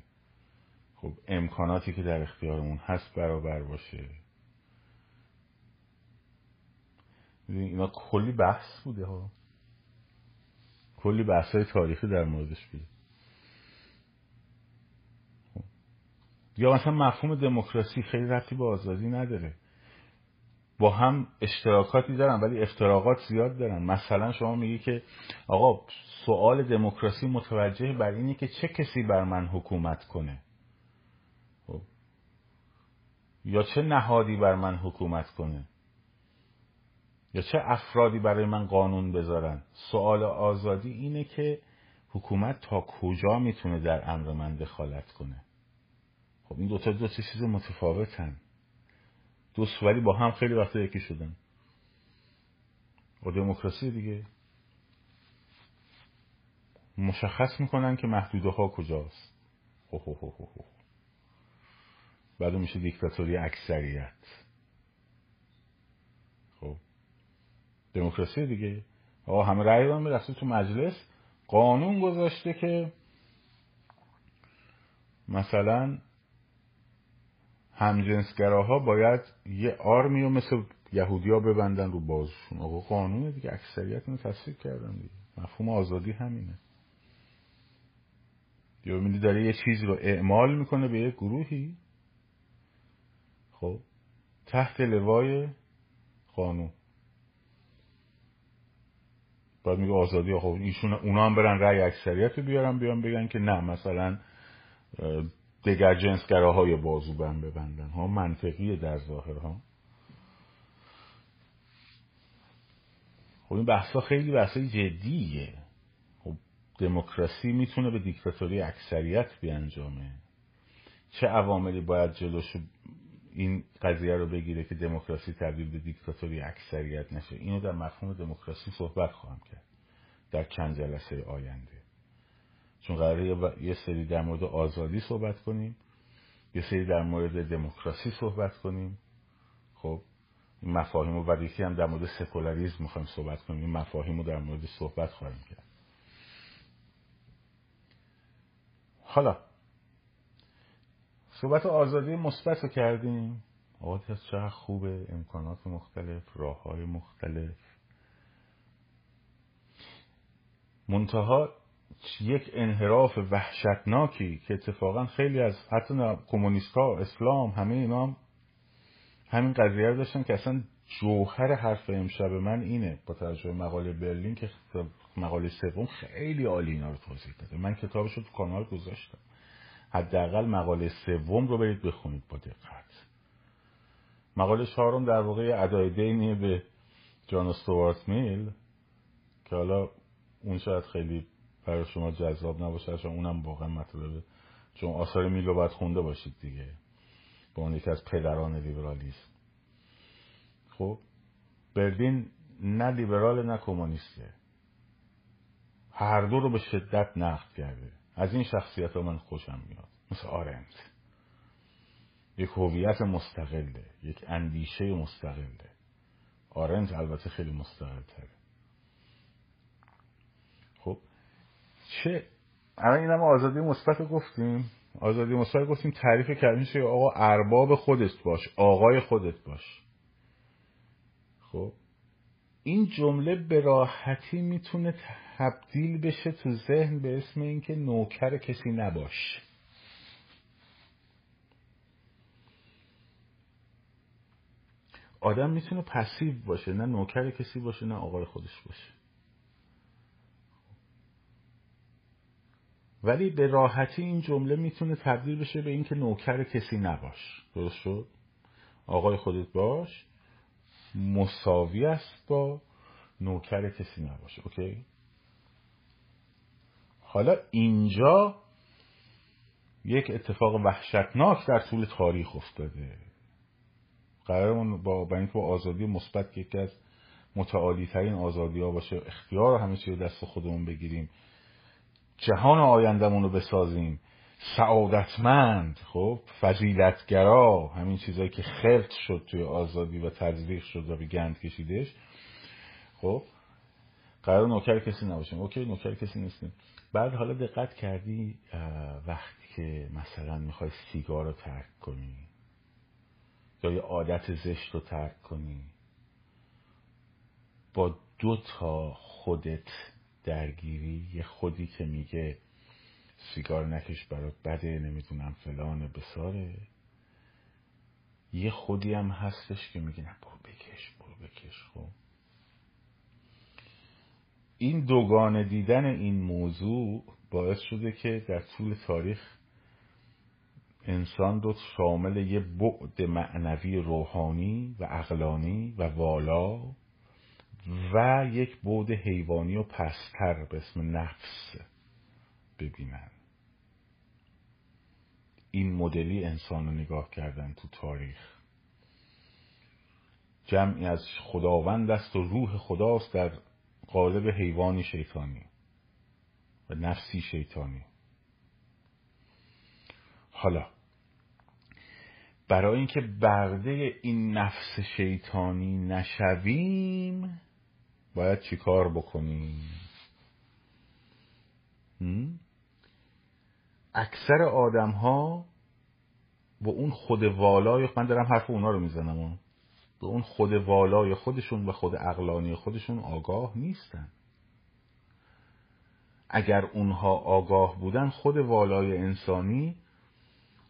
خب امکاناتی که در اختیارمون هست برابر باشه. اینا کلی بحث بوده ها. کلی بحث های تاریخی در موردش بوده خب. یا مثلا مفهوم دموکراسی خیلی رفتی به آزادی نداره. با هم اشتراکاتی دارن ولی افتراقات زیاد دارن. مثلا شما میگی که آقا سوال دموکراسی متوجه بر اینه که چه کسی بر من حکومت کنه؟ خب. یا چه نهادی بر من حکومت کنه؟ یا چه افرادی برای من قانون بذارن؟ سوال آزادی اینه که حکومت تا کجا می‌تونه در امر من دخالت کنه؟ خب این دوتا دو چیز متفاوتن. دو ولی با هم خیلی وقتا یکی شدن. و دموکراسی دیگه. مشخص می‌کنن که محدوده ها کجاست. بعد میشه دیکتاتوری اکثریت. خب. دموکراسی دیگه. آقا همه رأی دادن می‌رسه تو مجلس. قانون گذاشته که مثلا همجنسگراها باید یه آرمی رو مثل یهودیا ببندن رو بازشون. آقا قانون دیگه اکثریت رو تصدیق کردن دیگه. مفهوم آزادی همینه. یا میدی داره یه چیزی رو اعمال می‌کنه به یه گروهی. خب تحت لوای قانون. بعد میگه آزادی خب ایشون اونا هم برن رأی اکثریت رو بیارن بیان بگن که نه مثلا دگر جنسگراهای بازو بند ببندن. ها منطقیه در ظاهر ها خب این بحثا خیلی بحثای جدیه. خب دموکراسی می‌تونه به دیکتاتوری اکثریت بیانجامه. چه عواملی باید جلوش این قضیه رو بگیره که دموکراسی تبدیل به دیکتاتوری اکثریت نشه؟ اینو در مفهوم دموکراسی صحبت خواهم کرد. در چند جلسه آینده. چون قراره یه سری در مورد آزادی صحبت کنیم یه سری در مورد دموکراسی صحبت کنیم. خب این مفاهیم و یکی هم در مورد سکولاریزم می‌خوایم صحبت کنیم. این مفاهیم رو در مورد صحبت خواهیم کرد. حالا صحبت آزادی مثبت رو کردیم. آقا چقدر خوبه. امکانات مختلف راه های مختلف. منتها یک انحراف وحشتناکی که اتفاقا خیلی از حتی کمونیست ها اسلام همه اینا هم همین قضیه رو داشتن که اصلا جوهر حرف امشب من اینه با توجه مقاله برلین که مقاله سوم خیلی عالی اینا رو توضیح داده. من کتابش رو تو کانال گذاشتم. حداقل مقاله سوم رو برید بخونید با دقت. مقاله چهارم در واقع ادای دینی به جان استوارت میل که حالا اون شاید خیلی برای شما جذاب نباشه چون اونم واقعا مطلبه. چون آثار میل رو باید خونده باشید دیگه. به اون یکی از پدران لیبرالیسم. خب برلین نه لیبرال نه کمونیسته. هر دو رو به شدت نقد کرده. از این شخصیت ها من خوشم میاد. مثل آرنت یک هویت مستقله. یک اندیشه مستقله. آرنت البته خیلی مستقل تره خب چه الان این هم آزادی مثبت گفتیم. آزادی مثبت گفتیم تعریف کردیم چه آقا ارباب خودت باش آقای خودت باش. خب؟ این جمله به راحتی می‌تونه تبدیل بشه تو ذهن به اسم اینکه نوکر کسی نباش. آدم می‌تونه پسیو باشه نه نوکر کسی باشه نه آقای خودش باشه. ولی به راحتی این جمله می‌تونه تبدیل بشه به اینکه نوکر کسی نباش. درست شد؟ آقای خودت باش. مساوی است با نوکر کسی نباشه. اوکی؟ حالا اینجا یک اتفاق وحشتناک در طول تاریخ افتاده. قرارمون با با اینکه با آزادی مثبت یکی از متعالی ترین آزادی ها باشه اختیار همه چی رو دست خودمون بگیریم. جهان آیندهمون رو بسازیم. سعادتمند خب فضیلتگرا همین چیزایی که خلط شد توی آزادی و تزریق شد و به گند کشیدش. خب قرار نوکر کسی نباشیم. اوکی نوکر کسی نیستیم. بعد حالا دقت کردی وقتی که مثلا می‌خوای سیگار رو ترک کنی یا یه عادت زشت رو ترک کنی با دو تا خودت درگیری یه خودی که میگه سیگار نکش برات بده نمی‌دونم فلان بساره. یه خودی هم هستش که میگه نه برو بکش برو بکش خب. این دوگانه دیدن این موضوع باعث شده که در طول تاریخ انسان رو شامل یه بعد معنوی روحانی و اقلانی و والا و یک بعد حیوانی و پستر به اسم نفس ببینن. این مدلی انسان رو نگاه کردن تو تاریخ. جمعی از خداوند است و روح خداست در قالب حیوانی شیطانی و نفسی شیطانی. حالا برای اینکه برده این نفس شیطانی نشویم باید چیکار بکنیم؟ اکثر آدم ها با اون خود والای من دارم حرف اونا رو می‌زنم به اون خود والای خودشون و خود اقلانی خودشون آگاه نیستن. اگر اونها آگاه بودن خود والای انسانی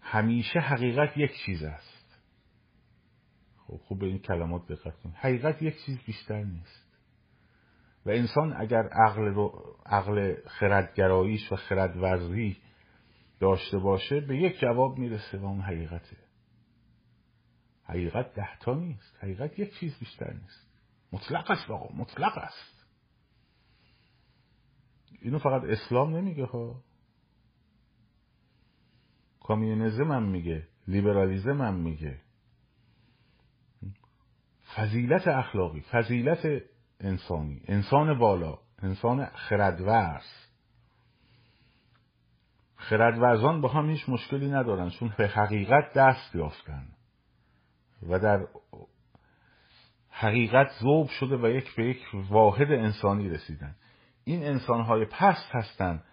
همیشه حقیقت یک چیز است. خب خوب به این کلمات دقت کنید. حقیقت یک چیز بیشتر نیست. و انسان اگر عقل رو عقل خردگراییش و خردورزی داشته باشه به یک جواب می‌رسه و اون حقیقته. حقیقت دهتا نیست. حقیقت یک چیز بیشتر نیست. مطلق است آقا مطلق است. اینو فقط اسلام نمیگه ها. کامیونیزم هم میگه لیبرالیزم هم میگه. فضیلت اخلاقی فضیلت انسانی. انسان بالا. انسان خردورز. خردورزان با هم هیچ مشکلی ندارن چون به حقیقت دست یافتن. و در حقیقت ذوب شده و یک به یک واحد انسانی رسیدن. این انسانهای پست هستن.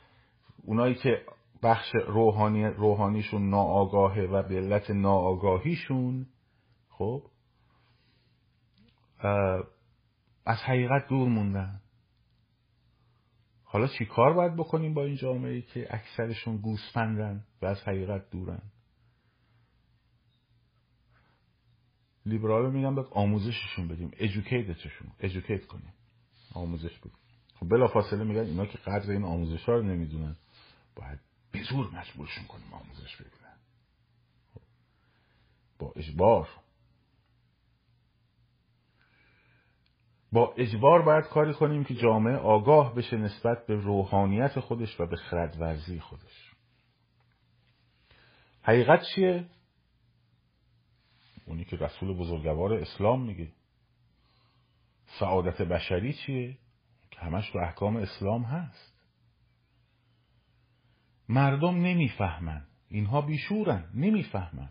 اونایی که بخش روحانی روحانیشون ناآگاهه و به علت ناآگاهیشون خب از حقیقت دور موندن. حالا چی کار باید بکنیم با این جامعه ای که اکثرشون گوسفندن و از حقیقت دورن؟ لیبرال میگن باید آموزششون بدیم. ادوکیتشون ادوکیت کنیم. آموزش بدیم. خب بلا فاصله میگن اینا که قدر این آموزش ها رو نمی‌دونن باید به زور مجبورشون کنیم آموزش ببینن خب. با اجبار. با اجبار باید کاری کنیم که جامعه آگاه بشه نسبت به روحانیت خودش و به خردورزی خودش. حقیقت چیه؟ اونی که رسول بزرگوار اسلام میگه. سعادت بشری چیه؟ که همش تو احکام اسلام هست. مردم نمی‌فهمن. اینها بیشورن. نمی‌فهمن.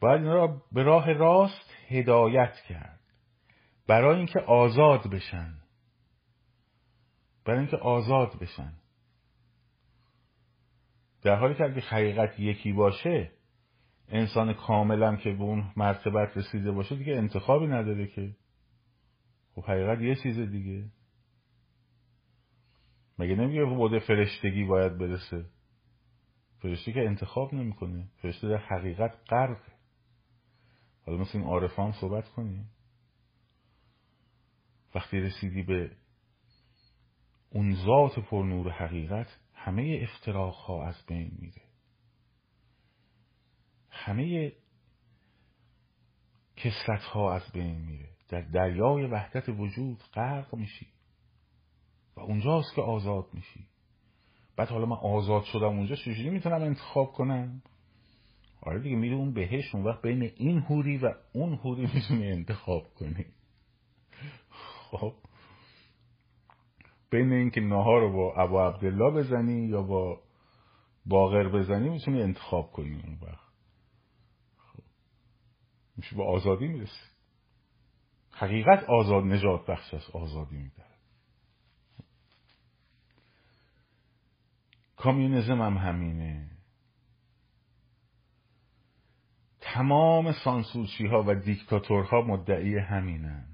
باید اینا را به راه راست هدایت کرد. برای اینکه آزاد بشن. برای اینکه آزاد بشن. در حالی که اگه حقیقت یکی باشه انسان کاملا که به اون مرتبت رسیده باشه دیگه انتخابی نداره که. خب حقیقت یه چیز دیگه. مگه نمیگه بوده فرشتگی باید برسه؟ فرشته که انتخاب نمی‌کنه. فرشته در حقیقت غرق حالا مثل این عارفان صحبت کنیم. وقتی رسیدی به اون ذات پر نور حقیقت همه افتراق ها از بین میره. همه کسرت ها از بین میره. در دریای وحدت وجود غرق میشی. و اونجاست که آزاد میشی. بعد حالا من آزاد شدم اونجا چجوری می‌تونم انتخاب کنم؟ آره دیگه میره اون بهش اون وقت بین این هوری و اون هوری می‌تونی انتخاب کنی. خب. بین اینکه نهار رو با ابا عبدالله بزنی یا با باغر بزنی می‌تونی انتخاب کنی اون وقت. خب. میشه با آزادی می‌رسی. حقیقت آزاد نجات بخش است آزادی میده کامیونیزم هم همینه. تمام سانسورچی ها و دیکتاتورها مدعی همینن.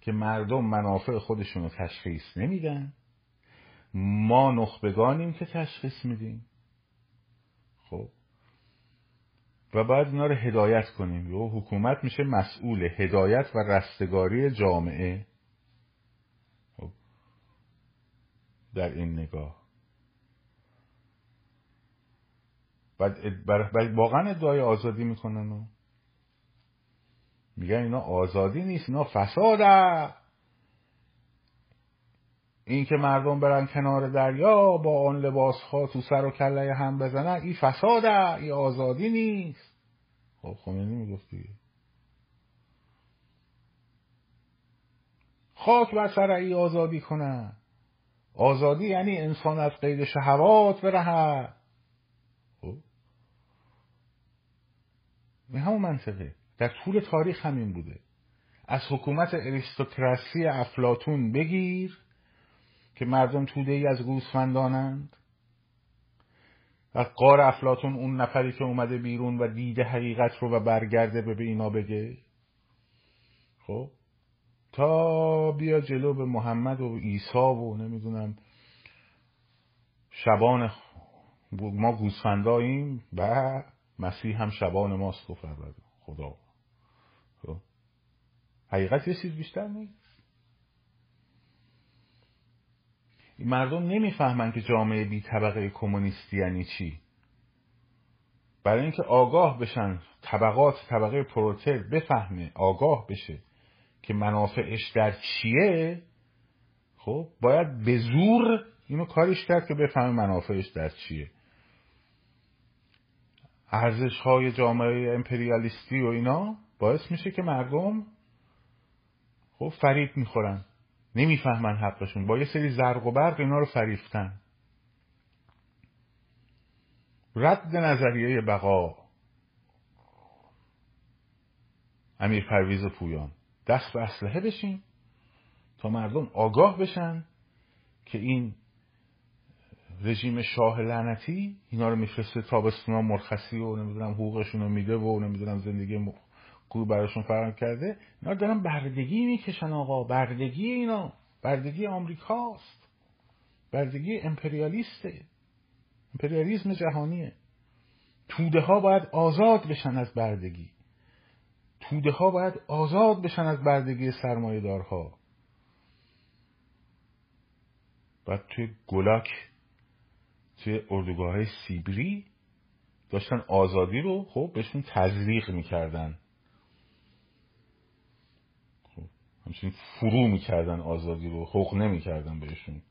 که مردم منافع خودشون رو تشخیص نمیدن. ما نخبگانیم که تشخیص میدیم. خب. و بعد اینا رو هدایت کنیم. و حکومت میشه مسئول هدایت و رستگاری جامعه. خب. در این نگاه. بعد واقعا ادعای آزادی می‌کنن و میگن اینا آزادی نیست اینا فساده این که مردم برن کنار دریا با آن لباس ها تو سر و کله هم بزنن این فساده این آزادی نیست. خب خمینی می‌گفت دیگه. خاک بر سر ای آزادی کنن. آزادی یعنی انسان از قید شهوات برهد. خب؟ به همون منطقه. در طول تاریخ همین بوده. از حکومت اریستوکراسی افلاتون بگیر که مردم توده ای از گوسفندانند و قار افلاتون اون نفری که اومده بیرون و دیده حقیقت رو و برگرده به اینا بگه. خب؟ تا بیا جلو به محمد و عیسی و نمی‌دونم شبان ما گوسفنداییم. و مسیح هم شبان ماست و خدا. حقیقت یه چیز بیشتر نیست. مردم نمی‌فهمن که جامعه بی طبقه کمونیستی یعنی چی. برای اینکه آگاه بشن طبقات طبقه پروتر بفهمه آگاه بشه که منافعش در چیه خب باید به زور اینو کارش کرد که بفهمه منافعش در چیه. ارزش های جامعه امپریالیستی و اینا باعث میشه که مردم خب فریب می‌خورن. نمی‌فهمن حقشون. با یه سری زرق و برق اینا رو فریفتن. رد نظریه بقا. امیر پرویز پویان. دست به اسلحه بشین تا مردم آگاه بشن که این رژیم شاه لعنتی اینا رو میفرسته تابستونا مرخصی و نمی‌دونم حقوقشون رو میده و نمی‌دونم زندگی خوب براشون فراهم کرده اینا دارن بردگی می‌کشن آقا. بردگی اینا. بردگی آمریکاست. بردگی امپریالیسته. امپریالیسم جهانیه. توده ها باید آزاد بشن از بردگی. توده ها باید آزاد بشن از بردگی سرمایه دارها بعد توی گلاک توی اردوگاه سیبری داشتن آزادی رو خب بهشون تزریق می‌کردن خب همچنین فرو می‌کردن آزادی رو حق نمی‌کردن بهشون.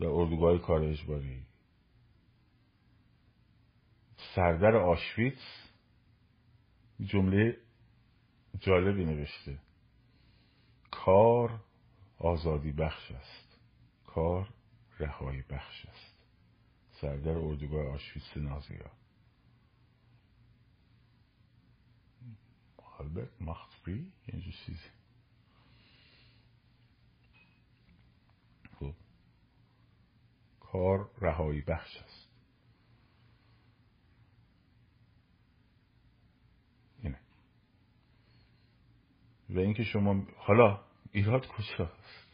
در اردوگاه کار اجباری. سردر آشویتس جمله جالبی نوشته. کار آزادی بخش است. کار رهایی بخش است. سردر اردوگاه آشویتس نازیا. آلبرت ماختفری یه چیزی خب کار رهایی بخش است. اینه. و اینکه شما حالا ایراد کجاست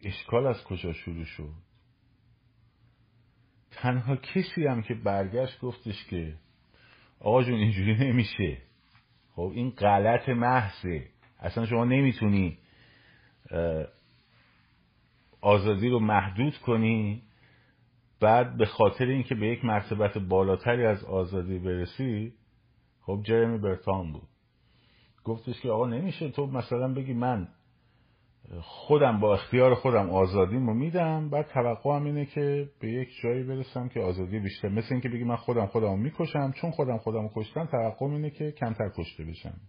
اشکال از کجا شروع شد؟ تنها کسی هم که برگشت گفتش که آقا جون اینجوری نمیشه. خب این غلط محضه. اصلا شما نمی‌تونی آزادی رو محدود کنی بعد به خاطر اینکه به یک مرتبت بالاتری از آزادی برسی خب جرمی برتان بود. گفتش که آقا نمیشه تو مثلا بگی من خودم با اختیار خودم آزادیمو میدم بعد توقعم اینه که به یک جایی برسم که آزادی بیشتر. مثل اینکه بگی من خودم خودمو می‌کشم چون خودم خودمو کشتم توقعم اینه که کمتر کشته بشم.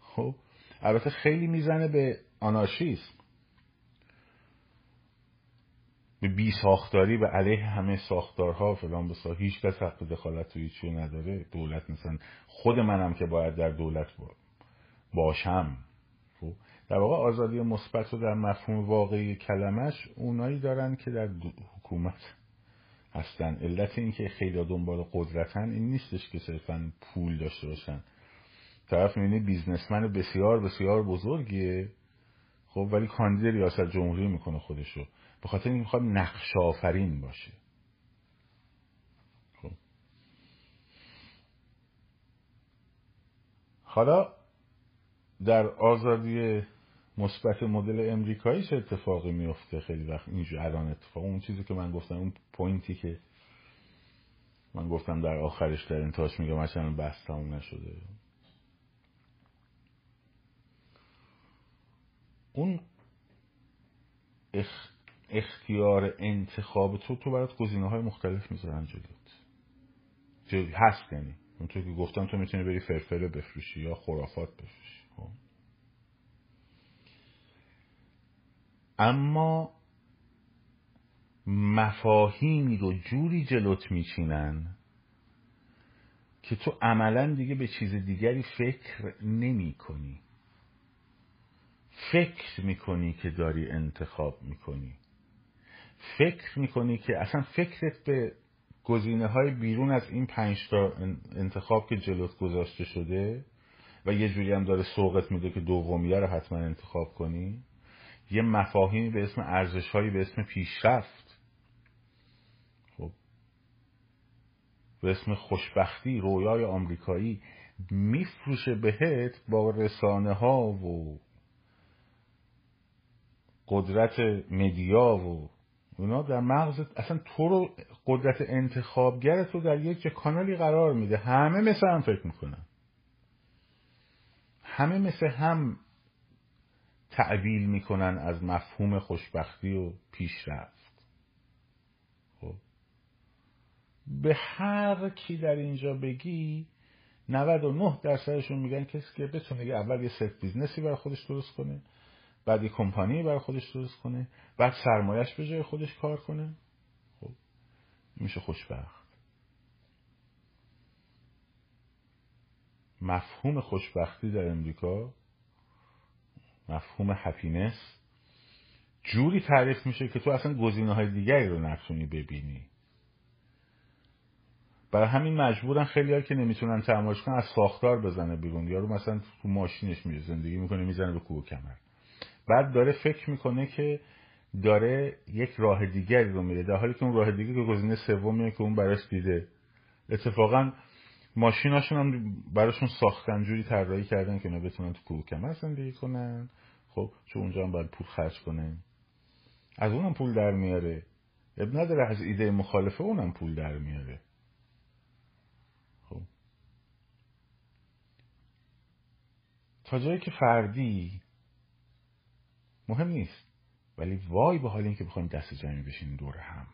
خب البته خیلی می‌زنه به آنارشیسم به بی ساختاری به علیه همه ساختارها فلان بسا. هیچ کس حق دخالت توی چیو نداره. دولت مثلا خود منم که باید در دولت باشم. خب؟ در واقع آزادی مثبت رو در مفهوم واقعی کلمش اونایی دارن که در حکومت هستن. علت اینکه خیلی دنبال قدرتن این نیستش که صرفا پول داشته باشن. طرف می‌بینی بیزنسمن بسیار بسیار بزرگیه. خب ولی کاندید ریاست جمهوری می‌کنه خودشو. به خاطر اینکه می‌خواد نقش آفرین باشه. خب. حالا در آزادی مثبت مدل امریکایی چه اتفاقی میفته خیلی وقت اینجا الان اتفاق. اون چیزی که من گفتم اون پوینتی که من گفتم در آخرش در انتهاش میگم مثلا بحث تموم نشده. اون اختیار انتخاب تو تو برات گزینه های مختلف می‌ذارن جلوت هست یعنی. اونطور که گفتم تو می‌تونی بری فرفره بفروشی یا خرافات بفروشی خب. اما مفاهیمی رو جوری جلوت میچینن که تو عملا دیگه به چیز دیگری فکر نمی کنی فکر می‌کنی که داری انتخاب می‌کنی. فکر می‌کنی که اصلا فکرت به گزینه های بیرون از این پنج تا انتخاب که جلوت گذاشته شده و یه جوری هم داره سوقت میده که دومیه رو حتما انتخاب کنی یه مفاهیمی به اسم ارزش به اسم پیشرفت خب به اسم خوشبختی رویای آمریکایی میفروشه بهت با رسانه ها و قدرت مدیا و اونا در مغز اصلا تو رو قدرت انتخابگرت رو در یک کانالی قرار میده. همه مثل هم فکر می‌کنن. همه مثل هم تعبیل می‌کنن از مفهوم خوشبختی و پیشرفت. خب. به هر کی در اینجا بگی 99 درصدشون میگن کسی که بتونه اول یه ست business ی برای خودش درست کنه بعد یه کمپانی برای خودش درست کنه بعد سرمایه‌ش به جای خودش کار کنه. خب میشه خوشبخت. مفهوم خوشبختی در امریکا مفهوم happiness جوری تعریف میشه که تو اصلا گزینه های دیگری رو نتونی ببینی. برای همین مجبورن خیلی که نمی‌تونن تماش کنن از ساختار بزنه بیرون. یارو مثلا تو ماشینش میره زندگی می‌کنه می‌زنه به کوه کمر. بعد داره فکر می‌کنه که داره یک راه دیگری رو میره در حالی که اون راه دیگه که گزینه سومیه که اون براش دیده. اتفاقا ماشیناشون هم براشون ساختن جوری طراحی کردن که اینا بتونن تو کوه کمر زندگی کنن. خب چون اونجا هم باید پول خرج کنه از اونم پول در میاره. اب نداره از ایده مخالفه اونم پول در میاره. تا جایی که فردی مهم نیست. ولی وای به حال اینکه بخوایم دست جمعی بشین دور هم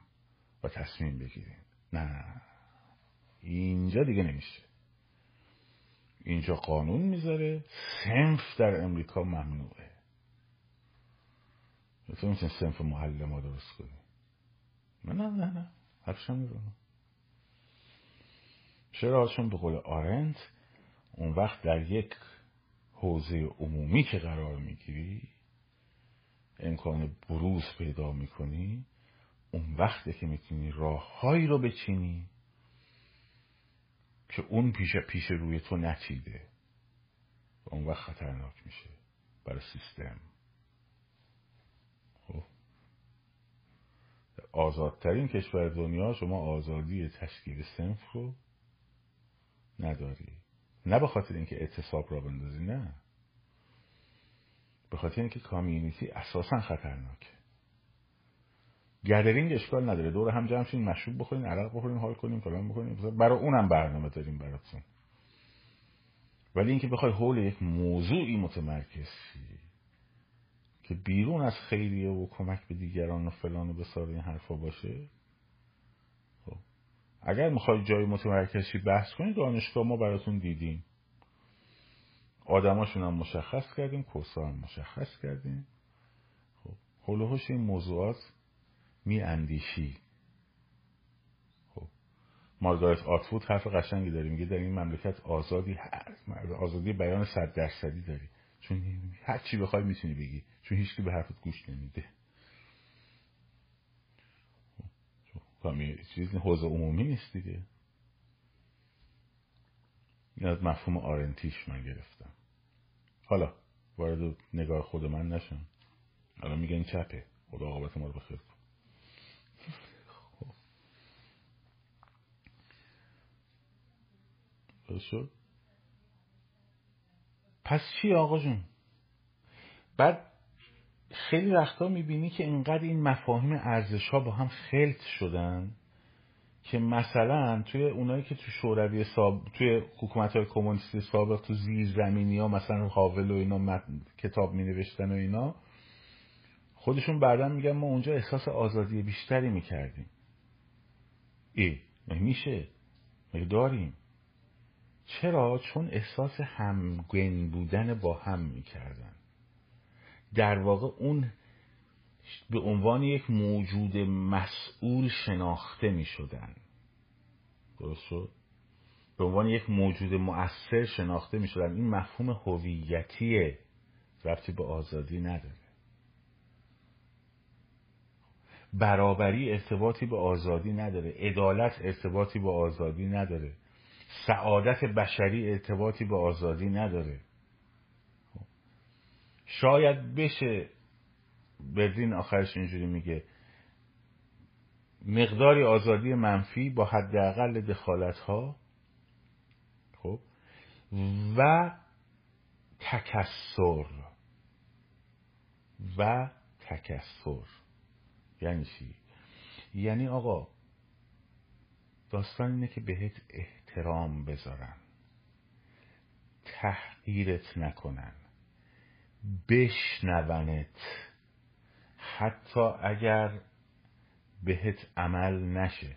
و تصمیم بگیریم. نه اینجا دیگه نمیشه. اینجا قانون می‌ذاره سنف در امریکا ممنوعه. تو می‌تونی سنف محل ما درست کنی؟ نه نه نه نه. حرفشم چرا؟ چون به قول آرنت اون وقت در یک حوزه عمومی که قرار می‌گیری امکان بروز پیدا می‌کنی اون وقته که می‌تونی راههایی رو بچینی که اون پیش پیش روی تو نچیده و اون وقت خطرناک میشه برای سیستم. خب. آزادترین کشور دنیا شما آزادی تشکیل سنف رو نداری. نه به خاطر اینکه اعتصاب را بندازی نه. به خاطر اینکه کامیونیتی اساسا خطرناکه. گدرینگ اشکال نداره. دور هم جمع شین مشروب بخورین عرق بخورین حال کنیم فلان بکنیم برای اونم برنامه داریم براتون. ولی اینکه بخوای حول یک موضوعی متمرکز شی که بیرون از خیریه و کمک به دیگران و فلان و بسار این حرفا باشه خب اگر می‌خوای جای متمرکزی بحث کنید دانشگاه ما براتون دیدیم. آدماشون هم مشخص کردیم کورسا هم مشخص کردیم. خب حول این موضوعات می اندیشی خب مارگارت آتفود حرف قشنگی داری میگه در این مملکت آزادی هست آزادی بیان صد درصدی داری. چون هر چی بخوای می‌تونی بگی چون هیچکی به حرفت گوش نمیده. خب، چیز حوزه عمومی نیست دیگه. این از مفهوم آرنتیش من گرفتم. حالا وارد نگاه خود من نشم. الان میگن چپه. خدا آقابت ما رو بخیر کن. شد؟ پس چی آقا جون؟ بعد خیلی وقتا می‌بینی که اینقدر این مفاهیم ارزش ها با هم خلط شدن. که مثلا توی اونایی که تو شوروی ساب... توی حکومت های کمونیستی سابق تو زیر زمینی ها مثلا حاول و اینا کتاب می و اینا خودشون بعدا میگن ما اونجا احساس آزادی بیشتری می‌کردیم. ای میشه؟ مگه داریم؟ چرا؟ چون احساس همگن بودن با هم می‌کردن. در واقع اون به عنوان یک موجود مسئول شناخته می شدن درست شد؟ به عنوان یک موجود مؤثر شناخته می شدن این مفهوم هویتی رفتی به آزادی نداره. برابری ارتباطی به آزادی نداره. عدالت ارتباطی به آزادی نداره. سعادت بشری ارتباطی به آزادی نداره. شاید بشه برلین آخرش اینجوری میگه مقداری آزادی منفی با حداقل دخالت ها خب و تکسر و تکسر. یعنی چی؟ یعنی آقا داستان اینه که بهت احترام بذارن تحقیرت نکنن بشنونت. حتی اگر بهت عمل نشه.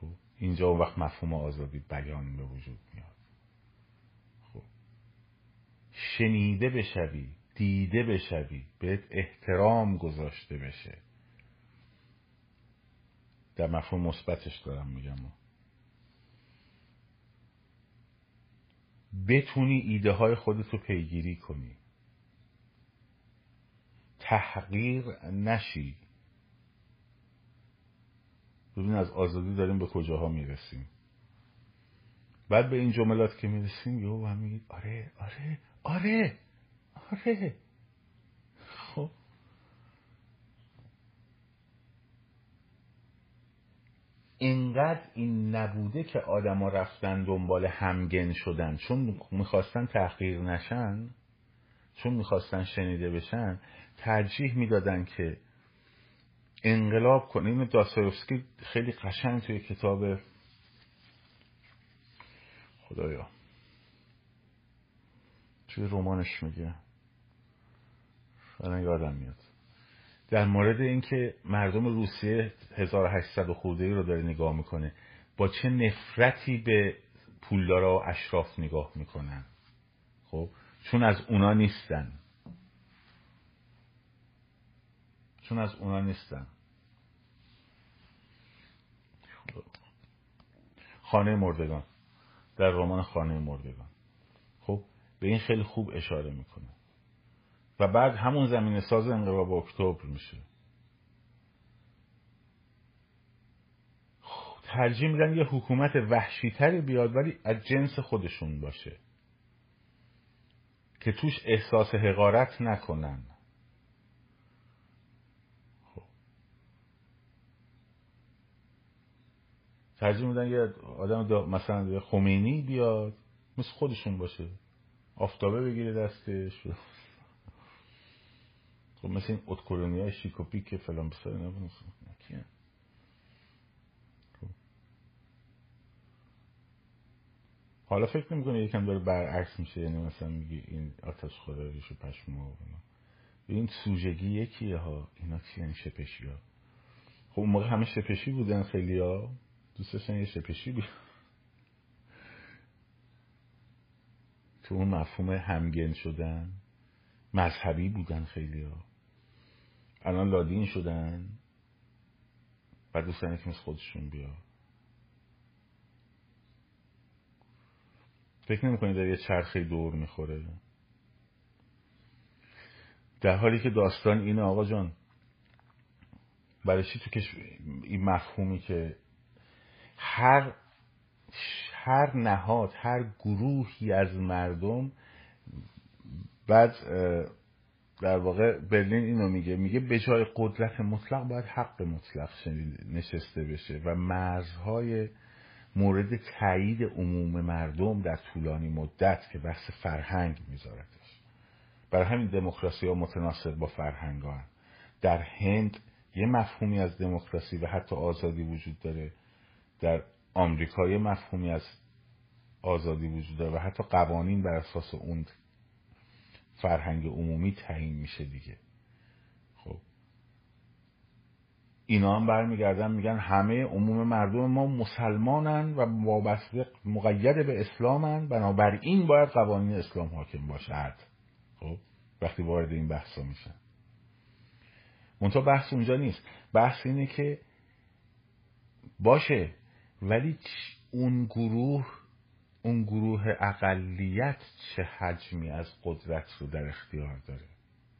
خب اینجا اون وقت مفهوم آزادی بیان به وجود میاد. خب شنیده بشوی دیده بشوی بهت احترام گذاشته بشه. در مفهوم مثبتش دارم میگم. بتونی ایده های خودتو پیگیری کنی. تحقیر نشی. ببین از آزادی داریم به کجاها می‌رسیم. بعد به این جملات که می‌رسیم یهو هم میگید آره آره آره آره. خب. اینقدر این نبوده که آدما رفتن دنبال همگن شدن چون می‌خواستن تحقیر نشن چون می‌خواستن شنیده بشن ترجیح می‌دادن که انقلاب کنه. این داستایوفسکی خیلی قشنگ توی کتاب خدایا. توی رمانش میگه. الان یادم میاد. در مورد اینکه مردم روسیه 1800 خورده رو داره نگاه می‌کنه با چه نفرتی به پولدارا و اشراف نگاه می‌کنن؟ خب چون از اونا نیستن. چون از اونا نیستن. خانه مردگان. در رمان خانه مردگان. خب به این خیلی خوب اشاره می‌کنه. و بعد همون زمین ساز انقلاب اکتبر میشه. ترجیح میدن یه حکومت وحشیتری بیاد ولی از جنس خودشون باشه. که توش احساس حقارت نکنن خب. ترجیح میدن یه آدم مثلا یه خمینی بیاد مثل خودشون باشه. آفتابه بگیره دستش. خب مثل این اتکولونی های شیکوپی که فلان بسار نبونه حالا فکر نمی‌کنه یکم داره برعکس میشه؟ یعنی مثلا میگی این آتش خوره ریش و این سوژگی یکیه ها. اینا چی یعنی شپشی ها خب اون موقع همه شپشی بودن خیلی ها دوست یه شپشی بود تو اون مفهوم همگن شدن مذهبی بودن خیلی ها الان لادین شدن بعد دوستان که مثل خودشون بیا فکر نمی‌کنید در یه چرخه دور می‌خوره؟ در حالی که داستان اینه آقا جان برای چی تو کش... این مفهومی که هر هر نهاد هر گروهی از مردم بعد در واقع برلین اینو میگه میگه به جای قدرت مطلق باید حق مطلق نشسته بشه و مرزهای مورد تایید عموم مردم در طولانی مدت که بحث فرهنگ میذارتش برای همین دموکراسی ها متناسب با فرهنگ ها در هند یه مفهومی از دموکراسی و حتی آزادی وجود داره. در آمریکا یه مفهومی از آزادی وجود داره و حتی قوانین بر اساس اون فرهنگ عمومی تعیین میشه دیگه. اینا هم برمیگردن میگن همه عموم مردم ما مسلمانن و وابسته مقید به اسلامن. بنابراین باید قوانین اسلام حاکم باشد. خب. وقتی وارد این بحثا میشن. منتها بحث اونجا نیست. بحث اینه که باشه ولی اون گروه اون گروه اقلیت چه حجمی از قدرت رو در اختیار داره؟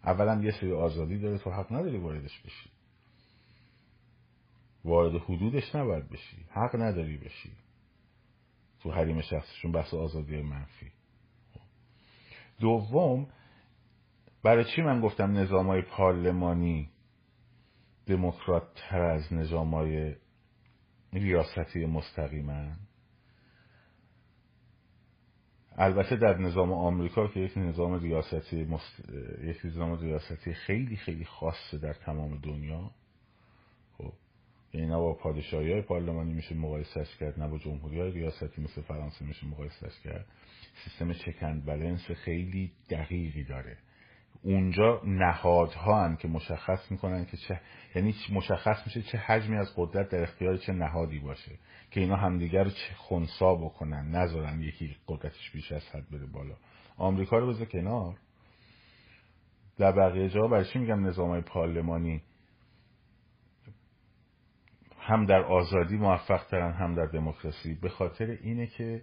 اولا یه سری آزادی داره تو حق نداری واردش بشی. وارد حدودش نباید بشی حق نداری بشی. تو حریم شخصشون بحث آزادی منفی. دوم برای چی من گفتم نظام های پارلمانی دموکرات تر از نظام های ریاستی مستقیمن البته در نظام آمریکا که یک نظام ریاستی مست... یک نظام ریاستی خیلی خیلی خاصه در تمام دنیا یعنی نه با پادشاهی های پارلمانی میشه مقایسش کرد نه با جمهوری های ریاستی مثل فرانسه میشه مقایسش کرد. سیستم چکند بلنس خیلی دقیقی داره. اونجا نهادها هم که مشخص می‌کنن که چه یعنی مشخص میشه چه حجمی از قدرت در اختیار چه نهادی باشه که اینا همدیگر رو چه خونسا بکنن نذارن یکی قدرتش بیش از حد بره بالا. آمریکا رو بذار کنار. در بقیه جا برای چی میگم نظام پارلمانی؟ هم در آزادی موفق ترن هم در دموکراسی. به خاطر اینه که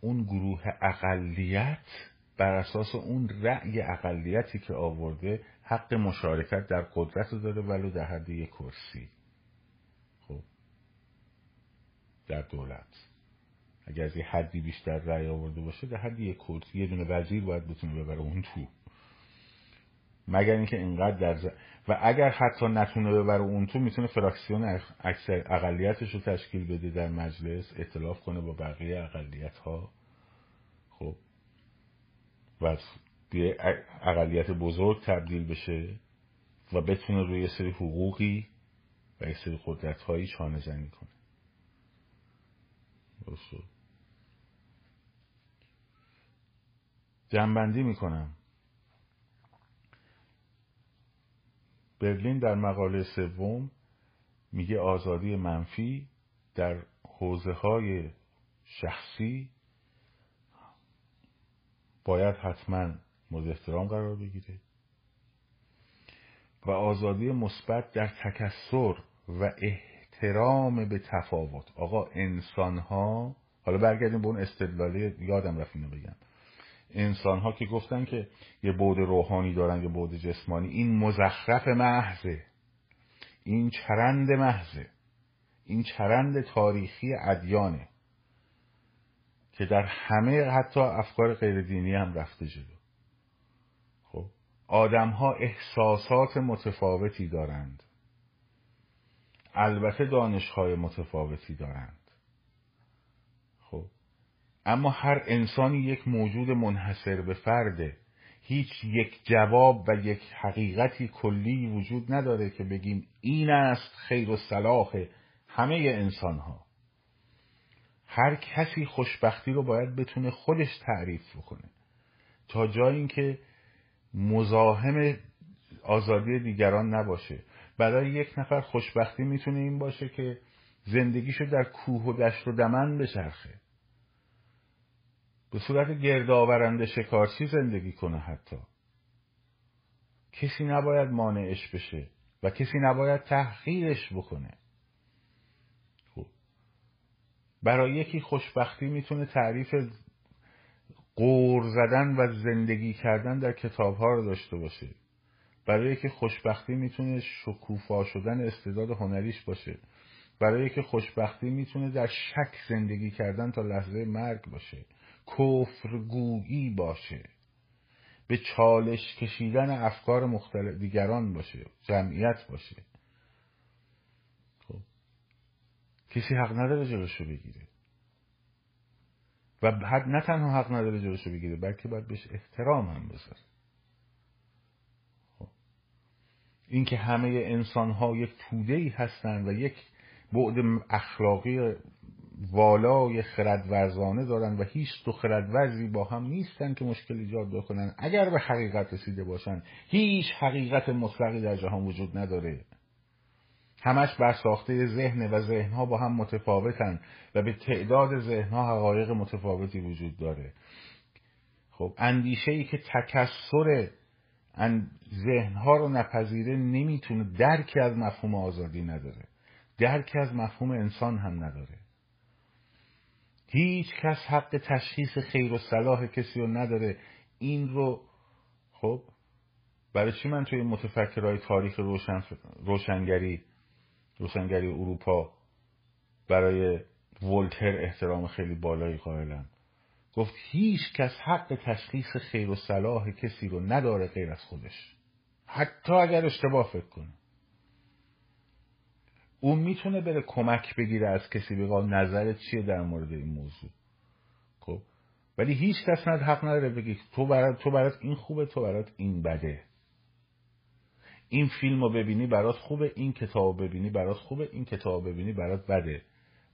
اون گروه اقلیت بر اساس اون رأی اقلیتی که آورده حق مشارکت در قدرت داره ولو در حد یک کرسی. خب. در دولت. اگر از یه حدی بیشتر رأی آورده باشه در حد یک کرسی یه دونه وزیر باید بتونه ببره اون تو. مگر اینکه اینقدر در و اگر حتی نتونه ببره اون تو می‌تونه فراکسیون اکثر اقلیتش رو تشکیل بده در مجلس اطلاف کنه با بقیه اقلیت ها و به اقلیت بزرگ تبدیل بشه و بتونه روی سری حقوقی و یه سری قدرت هایی چانه زنی کنه جنبندی می‌کنم. برلین در مقاله سوم میگه آزادی منفی در حوزه های شخصی باید حتما مورد احترام قرار بگیره و آزادی مثبت در تکسر و احترام به تفاوت. آقا انسان ها حالا برگردیم به اون استدلالی یادم رفت اینو بگم. انسان ها که گفتن که یه بود روحانی دارن یه بود جسمانی این مزخرف محضه. این چرند محضه. این چرند تاریخی ادیانه. که در همه حتی افکار غیر دینی هم رفته جلو. خب آدم ها احساسات متفاوتی دارند. البته دانشهای متفاوتی دارند. خب اما هر انسانی یک موجود منحصر به فرده هیچ یک جواب و یک حقیقتی کلی وجود نداره که بگیم این است خیر و صلاح همه انسان ها هر کسی خوشبختی رو باید بتونه خودش تعریف بکنه. تا جایی اینکه مزاحم آزادی دیگران نباشه. برای یک نفر خوشبختی می‌تونه این باشه که زندگیشو در کوه و دشت و دمن بچرخه. به صورت گردآورنده شکارچی زندگی کنه حتی. کسی نباید مانعش بشه و کسی نباید تحقیرش بکنه خب. برای یکی خوشبختی می‌تونه تعریف قور زدن و زندگی کردن در کتاب ها رو داشته باشه. برای که خوشبختی می‌تونه شکوفا شدن استعداد هنریش باشه. برای که خوشبختی می‌تونه در شک زندگی کردن تا لحظه مرگ باشه. کفرگویی باشه. به چالش کشیدن افکار مختلف دیگران باشه. جمعیت باشه خب کسی حق نداره جلوشو بگیره. و حد نه تنها حق نداره جلوشو بگیره بلکه باید بهش احترام هم بذاره. خب. اینکه همه انسان ها یک توده ای هستن و یک بعد اخلاقی والای خردورزانه دارن و هیچ دو خردورزی با هم نیستن که مشکل ایجاد بکنن اگر به حقیقت رسیده باشن هیچ حقیقت مطلقی در جهان وجود نداره. همش بر ساخته ذهن و ذهنها با هم متفاوتن و به تعداد ذهنها حقایق متفاوتی وجود داره. خب اندیشه ای که تکسر ذهنها رو نپذیره نمی‌تونه درکی از مفهوم آزادی نداره. درکی از مفهوم انسان هم نداره. هیچ کس حق تشخیص خیر و صلاح کسی رو نداره. این رو خب برای چی من توی متفکرهای تاریخ روشن روشنگری روشنگری اروپا برای ولتر احترام خیلی بالایی قائلم گفت هیچ کس حق تشخیص خیر و صلاح کسی رو نداره غیر از خودش. حتی اگر اشتباه فکر کنه. اون می‌تونه بره کمک بگیره از کسی بگه نظرت چیه در مورد این موضوع؟ خب؟ ولی هیچ کس ند حق نداره بگی تو برات تو برات این خوبه تو برات این بده. این فیلم رو ببینی برات خوبه این کتاب ببینی برات خوبه این کتاب ببینی برات بده.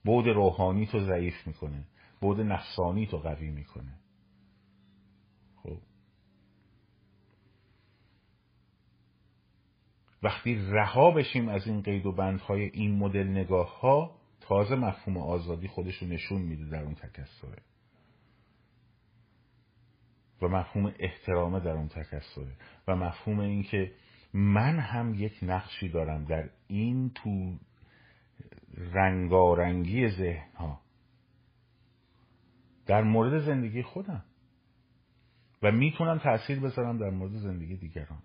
بود روحانی تو ضعیف می‌کنه. بود نفسانی تو قوی می‌کنه. خب. وقتی رها بشیم از این قید و بندهای این مدل نگاه ها تازه مفهوم آزادی خودشو نشون میده در اون تکسره. و مفهوم احترامه در اون تکسره. و مفهوم این که من هم یک نقشی دارم در این تو رنگارنگی ذهن ها در مورد زندگی خودم. و می‌تونم تاثیر بذارم در مورد زندگی دیگران.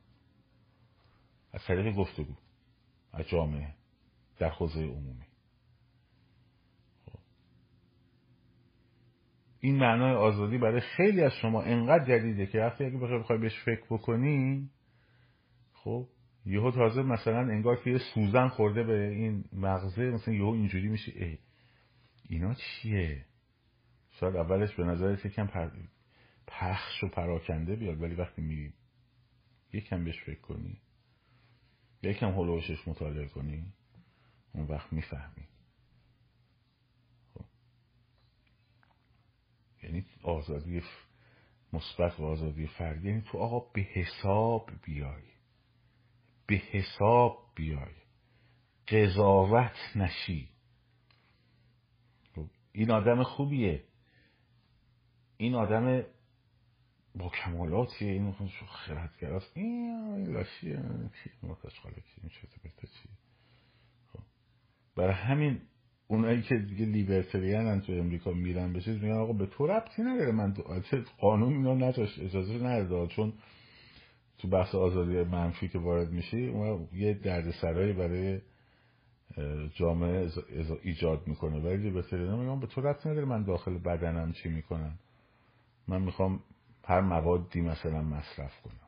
از طریق گفتگو از جامعه در حوزه عمومی. خب. این معنای آزادی برای خیلی از شما انقدر جدیده که وقتی اگه بخوای بهش فکر بکنی خب یهو تازه مثلا انگار که یه سوزن خورده به این مغزه مثلا یهو اینجوری میشه. ای اینا چیه؟ شاید اولش به نظرت یکم پر... پخش و پراکنده بیاد ولی وقتی میری یکم بهش فکر کنی یکم هلوشش مطالعه کنی اون وقت می‌فهمی. خب. یعنی آزادی مثبت و آزادی فردی یعنی تو آقا به حساب بیای. به حساب بیای. قضاوت نشی. خب، این آدم خوبیه. این آدم با کمالاتیه این خردگراست. این لاشیه. این چی؟ خب. برای همین اونایی که دیگه لیبرتریان تو امریکا میرن بشه میگن آقا به تو ربطی نداره. من قانون اینا نتاش اجازه نداره چون تو بحث آزادی منفی که وارد میشی اون یه دردسرایی برای جامعه ایجاد می‌کنه. ولی لیبرتریان میگن به تو ربطی نداره من داخل بدنم چی می‌کنم. من می‌خوام هر موادی مثلا مصرف کنم.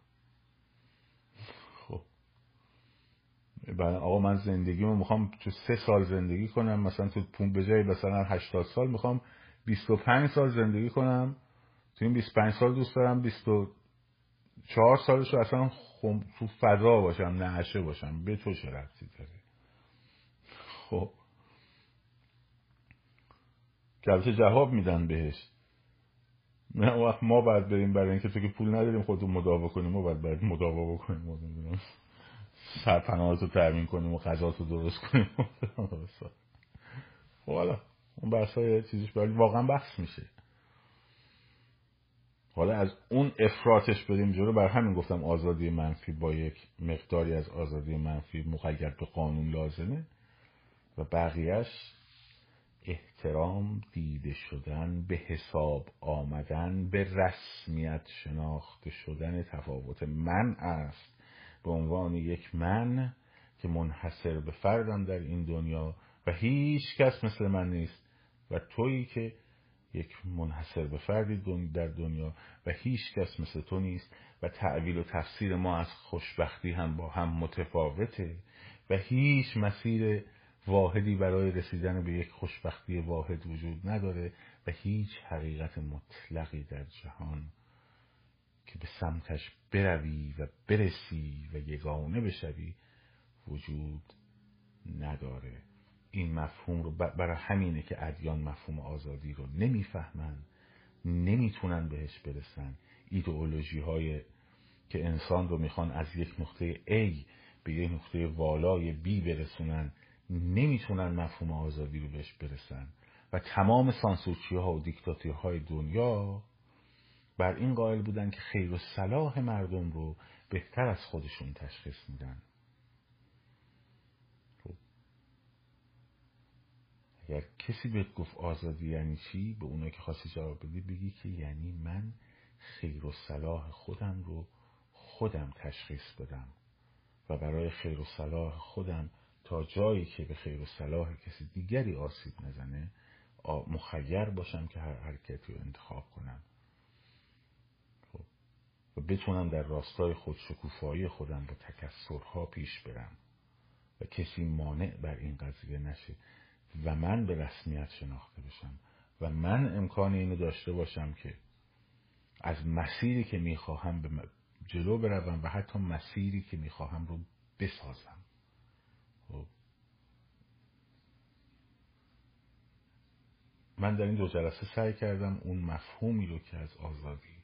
آقا من زندگیمو می‌خوام تو سه سال زندگی کنم مثلا تو پون به جای مثلا 80 سال می‌خوام 25 سال زندگی کنم. تو این 25 سال دوست دارم 24 سالش رو اصلا خم... تو فضا باشم نعشه باشم. به تو چه ربطی داره؟ خب. که جواب میدن بهش. نه وقت ما باید بریم برای اینکه تو که پول نداریم خودتون مداوا کنیم. ما باید باید مداوا بکنیم. سرپناهات رو ترمین کنیم و غذات رو درست کنیم. <laughs> خب حالا اون بحث های چیزش ولی واقعا بحث میشه. حالا از اون افراتش بریم جلو. بر همین گفتم آزادی منفی با یک مقداری از آزادی منفی مقید به قانون لازمه و بقیهش احترام دیده شدن به حساب آمدن به رسمیت شناخته شدن تفاوت من است. به عنوان یک من که منحصر به فردم در این دنیا و هیچ کس مثل من نیست. و تویی که یک منحصر به فردی در دنیا و هیچ کس مثل تو نیست و تعویل و تفسیر ما از خوشبختی هم با هم متفاوته و هیچ مسیر واحدی برای رسیدن به یک خوشبختی واحد وجود نداره و هیچ حقیقت مطلقی در جهان که به سمتش بروی و برسی و یگانه بشوی وجود نداره. این مفهوم رو برای همینه که ادیان مفهوم آزادی رو نمی‌فهمن نمی‌تونن بهش برسن. ایدئولوژی های که انسان رو می‌خوان از یک نقطه A به یک نقطه والای B برسونن نمی‌تونن مفهوم آزادی رو بهش برسن. و تمام سانسورچی ها و دیکتاتوری های دنیا بر این قائل بودن که خیر و صلاح مردم رو بهتر از خودشون تشخیص میدن. اگر کسی بهت گفت آزادی یعنی چی؟ به اونایی که خواستی جواب بدی بگی که یعنی من خیر و صلاح خودم رو خودم تشخیص بدم و برای خیر و صلاح خودم تا جایی که به خیر و صلاح کسی دیگری آسیب نزنه مخیر باشم که هر حرکتی رو انتخاب کنم. و بتونم در راستای خود شکوفایی خودم با تکسرها پیش برم. و کسی مانع بر این قضیه نشه. و من به رسمیت شناخته بشم و من امکان اینو داشته باشم که از مسیری که می‌خواهم به جلو بروم و حتی مسیری که می‌خواهم رو بسازم خب. من در این دو جلسه سعی کردم اون مفهومی رو که از آزادی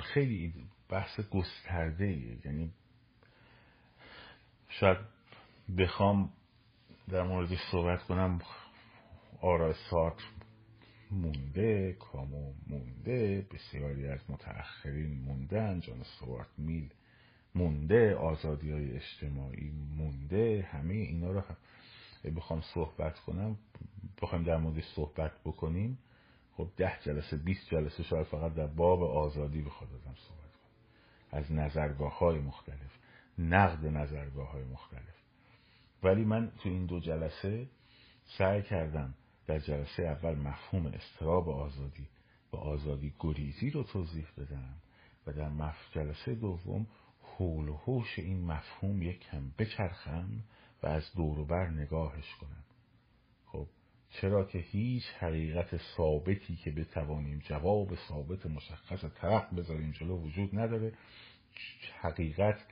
خیلی بحث گسترده یعنی شاید بخوام در موردش صحبت کنم آرا سات مونده کامو مونده بسیاری از متأخرین موندن جان سوارت میل مونده آزادی های اجتماعی مونده همه اینا رو بخوام صحبت کنم بخوام در موردش صحبت بکنیم. خب ده جلسه 20 جلسه شاید فقط در باب آزادی بخواد آدم صحبت کنه. از نظرگاه های مختلف نقد نظرگاه های مختلف. ولی من تو این دو جلسه سعی کردم در جلسه اول مفهوم استراب آزادی و آزادی گریزی رو توضیح بدم و در. جلسه دوم حول و حوش این مفهوم یک کم بچرخم و از دوروبر نگاهش کنم خب چرا که هیچ حقیقت ثابتی که بتوانیم جواب ثابت مشخص طرح بذاریم جلو وجود نداره حقیقت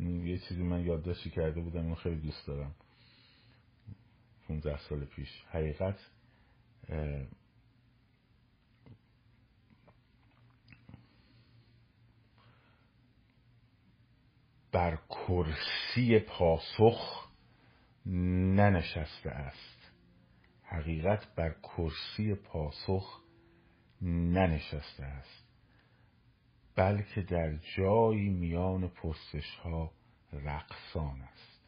یه چیزی من یادداشتی کرده بودم اینو خیلی دوست دارم. 15 سال پیش. حقیقت بر کرسی پاسخ ننشسته است. حقیقت بر کرسی پاسخ ننشسته است. بلکه در جایی میان پرسش ها رقصان است.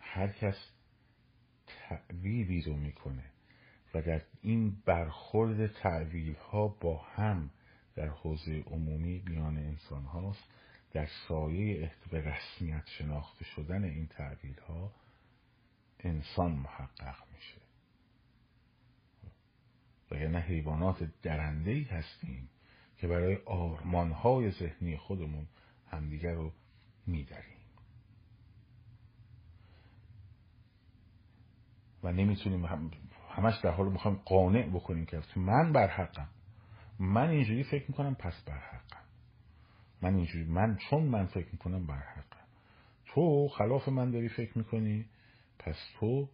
هر کس تعویلی رو می‌کنه و در این برخورد تعویل ها با هم در حوزه عمومی میان انسان هاست در سایه به رسمیت شناخته شدن این تعویل ها انسان محقق میشه. نه حیوانات درنده ای هستیم. که برای آرمان های ذهنی خودمون همدیگر رو میدریم و نمی‌تونیم همش در حال می‌خوایم قانع بکنیم که من بر حقم. من اینجوری فکر می‌کنم پس بر حقم. من اینجوری من چون من فکر می‌کنم بر حقم. تو خلاف من داری فکر می‌کنی پس تو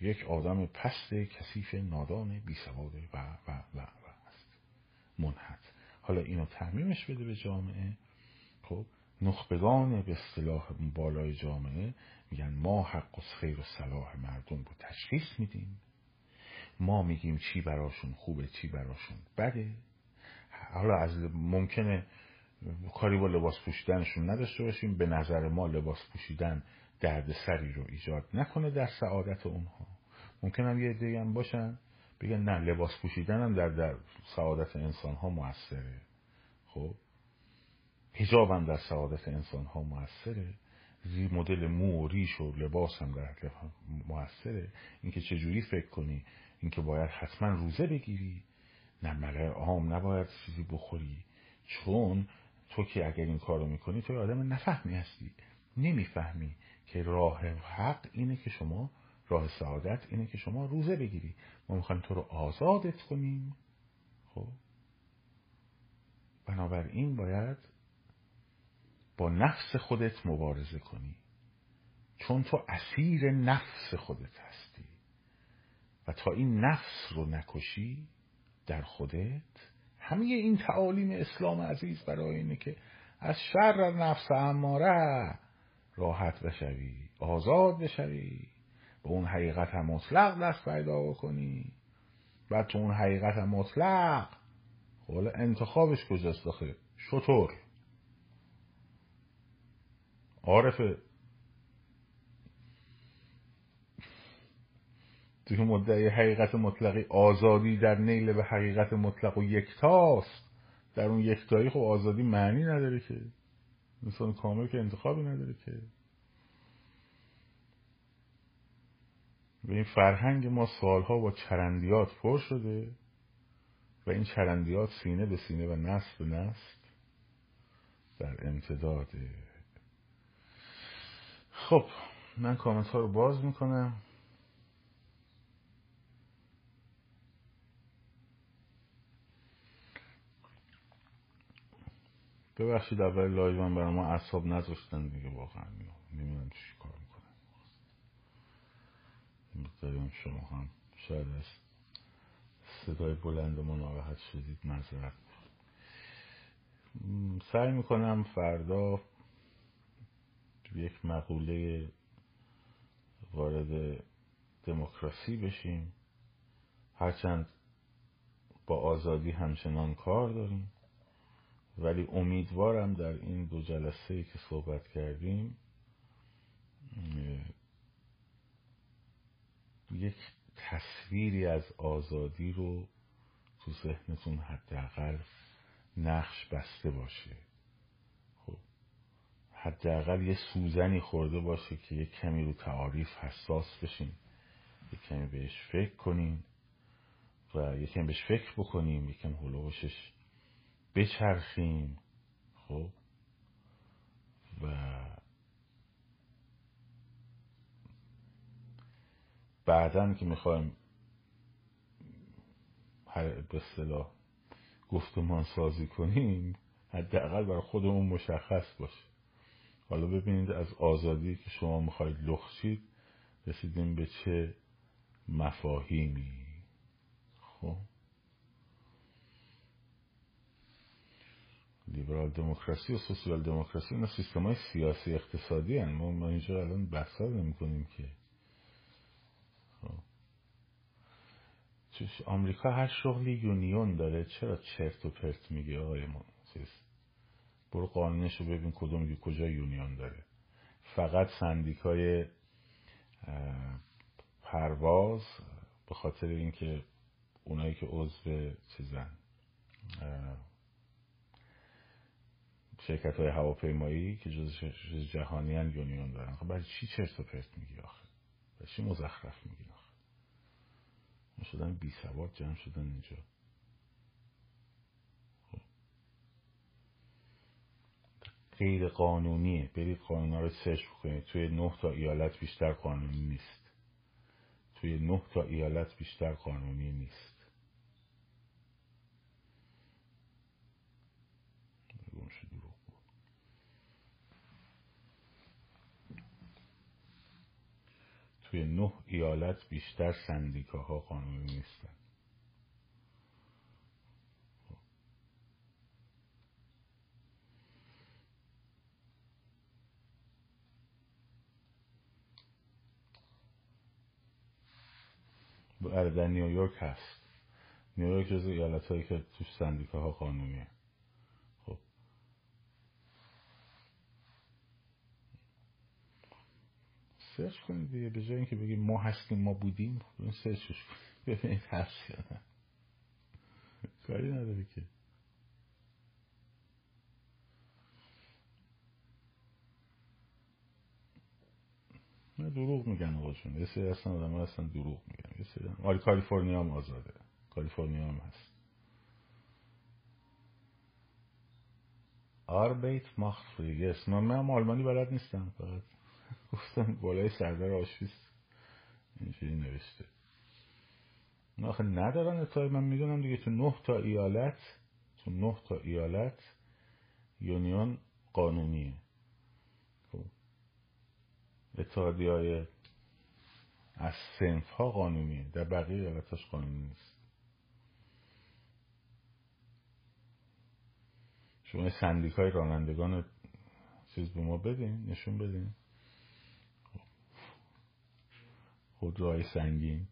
یک آدم پست کثیف نادان بی سواد و و و و است. منحت حالا اینو تعمیمش بده به جامعه. خب نخبگان به اصطلاح بالای جامعه میگن ما حق و خیر و صلاح مردم رو تشخیص میدیم. ما میگیم چی براشون خوبه چی براشون بده. حالا از ممکنه کاری با لباس پوشیدنشون نداشته باشیم به نظر ما لباس پوشیدن درد سری رو ایجاد نکنه در سعادت اونها. ممکن هم یه دیگه هم باشن. بگن نه لباس پوشیدن هم در, در سعادت انسان ها موثره. خب؟ هجاب هم در سعادت انسان ها زی مدل مو و ریش و لباس هم در موثره. اینکه چجوری فکر کنی؟ اینکه باید حتما روزه بگیری؟ نه ملع عام نباید چیزی بخوری. چون تو که اگر این کارو می‌کنی تو آدم نفهمی هستی. نمی‌فهمی که راه حق اینه که شما راه سعادت اینه که شما روزه بگیری. ما می‌خوایم تو رو آزادت کنیم. خب. بنابراین باید با نفس خودت مبارزه کنی. چون تو اسیر نفس خودت هستی. و تا این نفس رو نکشی در خودت همه این تعالیم اسلام عزیز برای اینه که از شر نفس اماره راحت بشوی آزاد بشوی. به اون حقیقت مطلق دست پیدا بکنی. و تو اون حقیقت مطلق. حالا خب انتخابش کجاست داخل شطور. عارفه. توی مدعی حقیقت مطلقی آزادی در نیل به حقیقت مطلق و یکتاست. در اون یکتایی خب آزادی معنی نداره که. انسان کامل که انتخابی نداره که. به این فرهنگ ما سالها با چرندیات پر شده و این چرندیات سینه به سینه و نسل به نسل در امتداده خب من کامنت ها رو باز می‌کنم. ببخشید اول live برای ما اعصاب نذاشتن دیگه واقعا نمی‌دونم چی کار. داریم شما هم. شاید از صدای بلند و ناراحت شدید معذرت سعی می‌کنم فردا یک مقوله وارد دموکراسی بشیم. هرچند با آزادی همچنان کار داریم. ولی امیدوارم در این دو جلسه ای که صحبت کردیم یک تصویری از آزادی رو تو ذهنتون حداقل نقش بسته باشه. خب حداقل یه سوزنی خورده باشه که یه کمی رو تعاریف حساس بشین یه کمی بهش فکر کنین و یه کمی بهش فکر بکنیم یه کمی هلوشش بچرخیم خب و بعدا که می‌خوایم به اصطلاح گفتمان سازی کنیم حداقل برای خودمون مشخص باشه. حالا ببینید از آزادی که شما می‌خواید لخشید رسیدیم به چه مفاهیمی؟ خب. لیبرال دموکراسی و سوسیال دموکراسی اینا سیستم های سیاسی اقتصادی هن. ما, اینجا الان بحثا نمی کنیم که آمریکا هر شغلی union داره چرا چرت و پرت میگه آقای ما؟ برو قانونش رو ببین کدوم کجا union داره. فقط سندیکای پرواز به خاطر اینکه اونایی که عضو چیزن شرکت های هواپیمایی که جز جهانی هن union دارن. خب برای چی چرت و پرت میگی آخه؟ برای چی مزخرف میگی؟ شدن بی سواد جمع شدن اینجا. خب. غیر قانونیه. برید قانون رو سرچ بکنید. توی نه تا ایالت بیشتر قانونی نیست. توی نه تا ایالت بیشتر قانونی نیست. توی نه ایالت بیشتر سندیکاها قانونی نیستن. بله در نیویورک هست. نیویورک جز ایالت هایی که توش سندیکاها قانونیه. سرچ کنید دیگه به جای اینکه بگیم ما هستیم ما بودیم این سرچش ببینید هست یا نه. کاری نداره که. نه دروغ میگن آقاشون یه سری هستن آدم هستن دروغ میگن. یه سری آره کالیفرنیا هم آزاده. کالیفرنیا هم هست. آربیت ماخت فریگس من من آلمانی بلد نیستم فقط. گفتم بالای سردر آشویس اینجوری نوشته. آخه ندارن اتحای من می‌دونم دیگه تو نه تا ایالت تو نه تا ایالت یونیون قانونیه. خب. اتحادی های از سنف ها قانونیه. در بقیه ایالتاش قانونی نیست. شما سندیکای رانندگان چیز به ما بدین نشون بدین. خودروهای سنگین.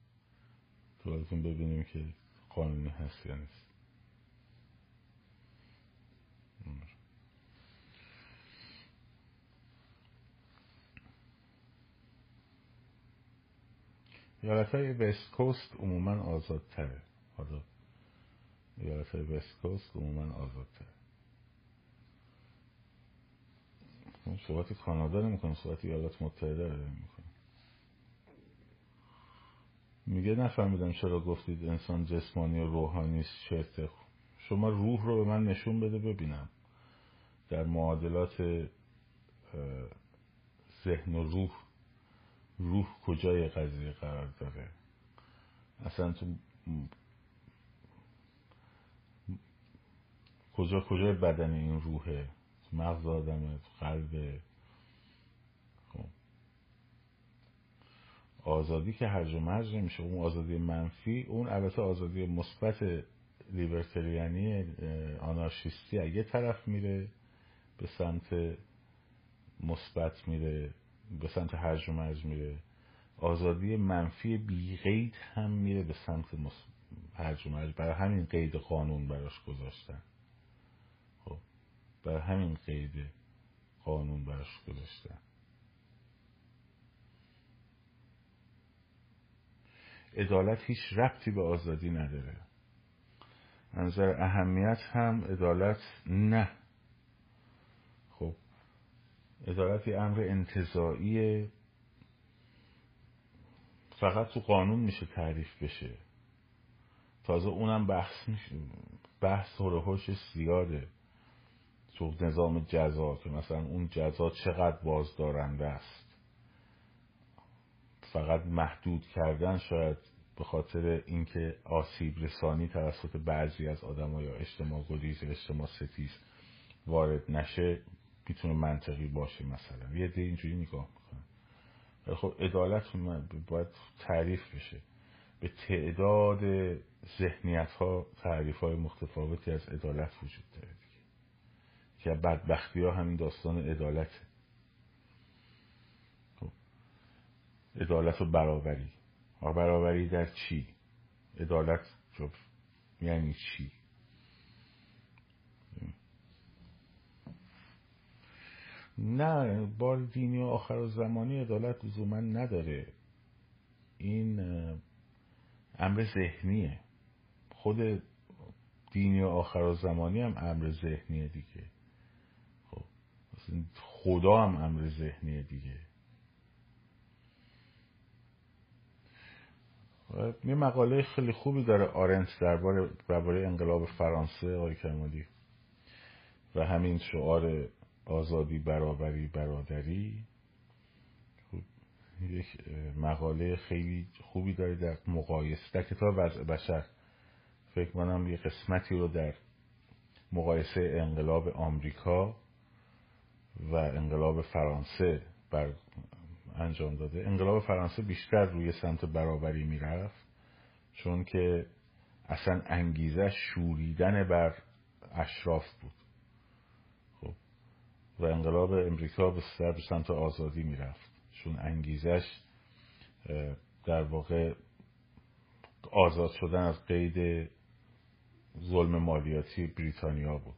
تو ازتون ببینیم که قانونی هست یا نیست. ایالت های وست کوست عموما آزادتره. حالا ایالت های وست کوست عموما آزادتره. صحبت کانادا نمی‌کنم صحبت ایالات متحده رو میگه نفهمیدم چرا گفتید انسان جسمانی و روحانی شرط شما روح رو به من نشون بده ببینم. در معادلات ذهن و روح روح کجای قضیه قرار داره؟ اصلا تو کجا کجای بدن این روحه؟ مغز آدمه قلب آزادی که هرج و مرج نمیشه اون آزادی منفی اون البته آزادی مثبت لیبرتریانی آنارشیستی یه طرف میره به سمت مثبت میره به سمت هرج و مرج میره آزادی منفی بی قید هم میره به سمت هرج و مرج. برای همین قید قانون براش گذاشتن. خب برای همین قید قانون براش گذاشتن. عدالت هیچ ربطی به آزادی نداره. نظر اهمیت هم عدالت نه. خب عدالت یه امر انتظایی فقط تو قانون میشه تعریف بشه. تازه اونم بحث میشه. بحث هوش زیاده. تو نظام جزا که مثلا اون جزا چقدر بازدارنده است؟ فقط محدود کردن شاید به خاطر اینکه آسیب رسانی توسط بعضی از آدم یا اجتماع گریز اجتماع ستیز وارد نشه می‌تونه منطقی باشه مثلا. یه ده اینجوری نگاه می‌کنه خب عدالت باید تعریف بشه. به تعداد ذهنیت ها تعریف های متفاوتی از عدالت وجود داره که بدبختی ها همین داستان عدالته. خب. عدالت و برابری برابری در چی؟ عدالت خب، یعنی چی؟ نه بار دینی و آخر زمانی عدالت لزوما نداره این امر ذهنیه خود دینی و آخر زمانی هم امر ذهنیه دیگه خب خدا هم امر ذهنیه دیگه یه مقاله خیلی خوبی داره آرنت درباره درباره انقلاب فرانسه آقای کمالی و همین شعار آزادی برابری برادری. خب، یک مقاله خیلی خوبی داره در مقایسه در کتاب وضع بشر. فکر کنم یه قسمتی رو در مقایسه انقلاب آمریکا و انقلاب فرانسه بر انجام داده. انقلاب فرانسه بیشتر روی سمت برابری می‌رفت چون که اصلا انگیزه شوریدن بر اشراف بود. خب و انقلاب امریکا به سمت آزادی می‌رفت چون انگیزش در واقع آزاد شدن از قید ظلم مالیاتی بریتانیا بود.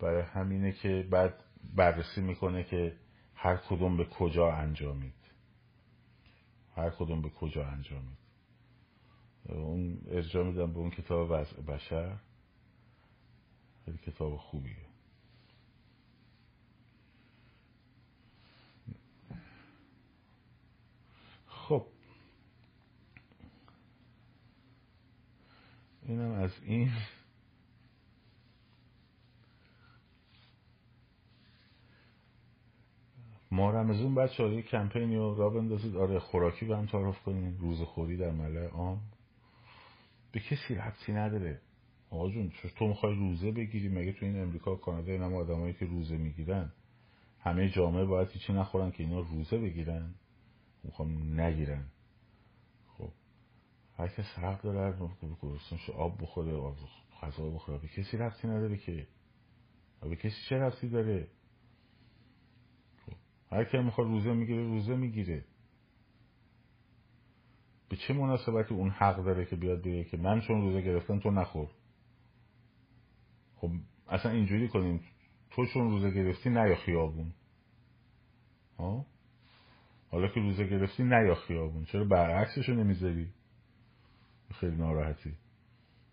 برای همینه که بعد بررسی می‌کنه که هر کدوم به کجا انجامید. هر کدوم به کجا انجامید. اون ارجاع میدم به اون کتاب وضع بشر. خیلی کتاب خوبیه. خب. اینم از این. ما رمزون بچه ها کمپینی رو را بندازید. آره خوراکی به هم تعارف کنیم روز خوری در ملع عام. به کسی ربطی نداره. آقا جون تو می‌خوای روزه بگیری؟ مگه تو این امریکا و کانادا این آدمایی که روزه می‌گیرن؟ همه جامعه باید هیچی نخورن که اینا روزه بگیرن. می‌خوام نگیرن. خب هر کس حق داره گرسنش آب بخوره غذا بخوره. به کسی ربطی نداره که. به کسی چه ربطی داره؟ هر کی می‌خواد روزه می‌گیره روزه می‌گیره. به چه مناسبتی اون حق داره که بیاد بگه که من چون روزه گرفتم تو نخور؟ خب اصلا اینجوری کنیم. تو چون روزه گرفتی نیا خیابون. ها؟ حالا که روزه گرفتی نیا خیابون. چرا برعکسشو نمی‌ذاری؟ خیلی ناراحتی.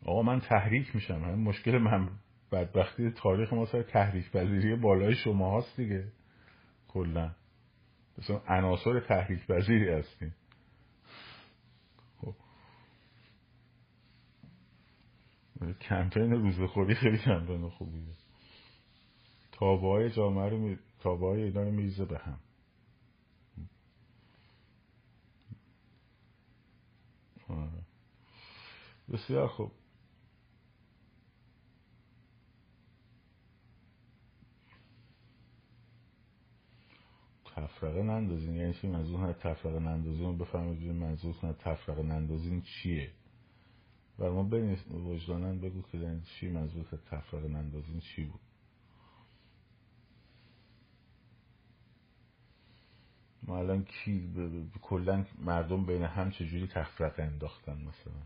آقا من تحریک میشم. هم مشکل من. بدبختی تاریخ ما سر تحریک پذیری بالای شما هاست دیگه. کلا. مثلا عناصر تحریک پذیری هستیم. خب. کمپین روزخوری خیلی کمپین خوبیه. تابه های جامعه رو می... تابه اینا رو میریزه به هم. آره. بسیار خوب. تفرقه نندازین. یعنی چی؟ منظور نه تفرقه نندازین بفهمید منظور نه تفرقه نندازین چیه. و ما بین وجدانن بگو که یعنی چی منظور تفرقه نندازین چی بود. ما الان کی کلا مردم بین هم چجوری تفرقه انداختن مثلا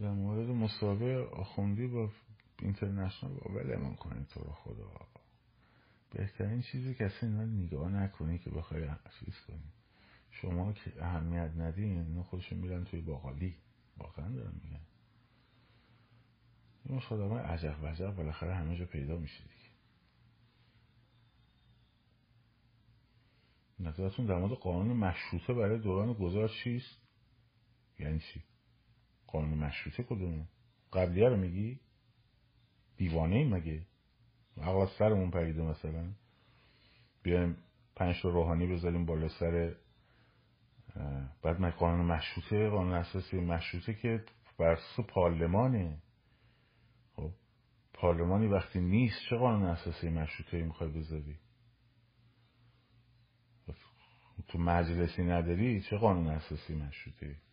در مورد مسابقه آخوندی با اینترنشنال با ولمون کنید تو رو خدا. بهترین چیزی اصلا اینا نگاه نکنی که بخوای چیز کنی. شما که اهمیت ندین اینا خودشون میرن توی باقالی. واقعا دارم میگن. این خدا عجق وجق بالاخره همه جا پیدا میشه دیگه. نظرتون در مورد قانون مشروطه برای دوران گذار چیست؟ یعنی چی؟ قانون مشروطه کدومه؟ قبلیه رو میگی؟ دیوانه ای مگه؟ عقل از سرمون پریده مثلا. بیایم پنج تا روحانی بذاریم بالا سر بعد من قانون مشروطه قانون اساسی مشروطه که بر پارلمانه. خب پارلمانی وقتی نیست چه قانون اساسی مشروطه می‌خوای بذاری؟ تو مجلسی نداری چه قانون اساسی مشروطه من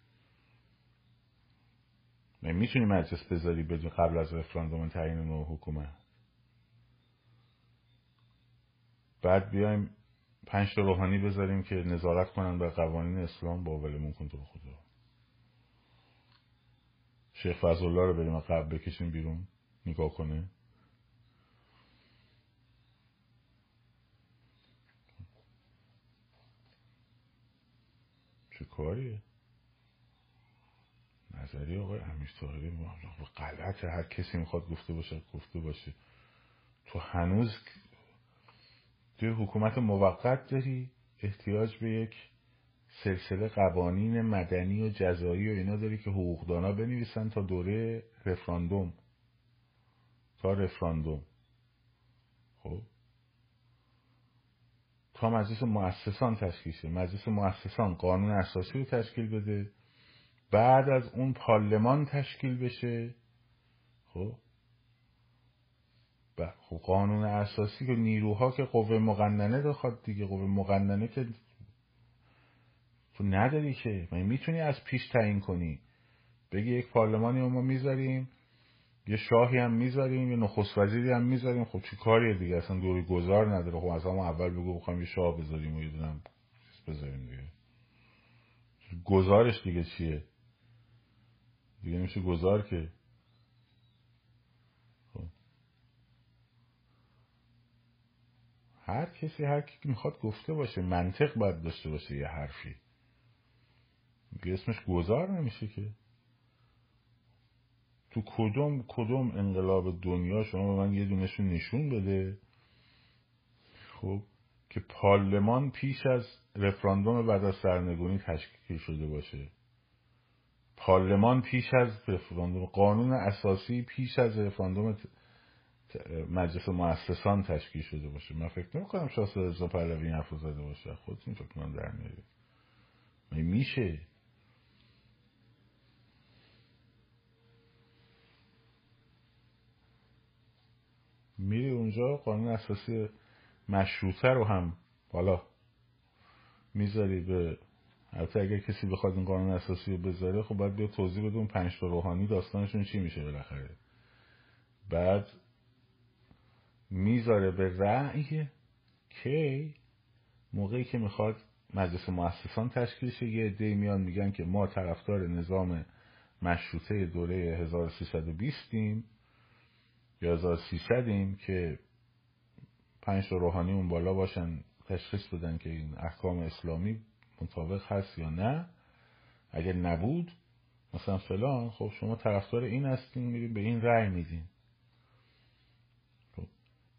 می‌تونی مجلس بذاری بدون قبل از رفراندوم تعیین نوع حکومت؟ بعد بیایم پنج تا روحانی بذاریم که نظارت کنن به قوانین اسلام با ولمون کن تو خدا. شیخ فضلالله رو بریم قبل بکشیم بیرون نگاه کنه. چه کاریه؟ نظری آقای امیر طاهری غلط هر کسی می‌خواد گفته باشه گفته باشه. تو هنوز توی حکومت موقت داری احتیاج به یک سلسله قوانین مدنی و جزایی و اینا داری که حقوقدانا بنویسن تا دوره رفراندوم. تا رفراندوم. خب؟ تا مجلس مؤسسان تشکیل شه. مجلس مؤسسان قانون اساسی رو تشکیل بده. بعد از اون پارلمان تشکیل بشه. خب؟ خب قانون اساسی که نیروها که قوه مقننه بخواد دیگه قوه مقننه که تو نداری که. من می‌تونی از پیش تعیین کنی؟ بگی یک پارلمانی ما می‌ذاریم یه شاهی هم می‌ذاریم یه نخست وزیری هم می‌ذاریم. خب چی کاریه دیگه؟ اصلا دوری گذار نداره. خب از همون اول بگو بخوایم یه شاه بذاریم و یه دونم بذاریم دیگه. گزارش دیگه چیه؟ دیگه نمیشه گذار که. خب. هر کسی هر کی می‌خواد گفته باشه منطق باید داشته باشه یه حرفی. دیگه اسمش گذار نمیشه که. تو کدوم کدوم انقلاب دنیا شما به من یه دونشون نشون بده؟ خب که پارلمان پیش از رفراندوم بعد از سرنگونی تشکیل شده باشه. پارلمان پیش از رفراندوم قانون اساسی پیش از رفراندوم مجلس مؤسسان تشکیل شده باشه. من فکر نمی کنم شاه رضا پهلوی حرف زده باشه. خودتون فکر کنم در میارید. میشه؟ میری اونجا قانون اساسی مشروطه رو هم بالا می‌ذاری به البته اگر کسی بخواد این قانون اساسی رو بذاره خب باید بیا توضیح بده اون پنج تا روحانی داستانشون چی میشه بالاخره. بعد می‌ذاره به رأی کی؟ موقعی که می‌خواد مجلس مؤسسان تشکیل شه. یه عده میان میگن که ما طرفدار نظام مشروطه دوره 1320 ایم یا 1300 ایم که پنج تا روحانی اون بالا باشن تشخیص بدن که این احکام اسلامی مطابق هست یا نه. اگر نبود مثلا فلان خب شما طرفدار این هستین میرین به این رأی میدین. خب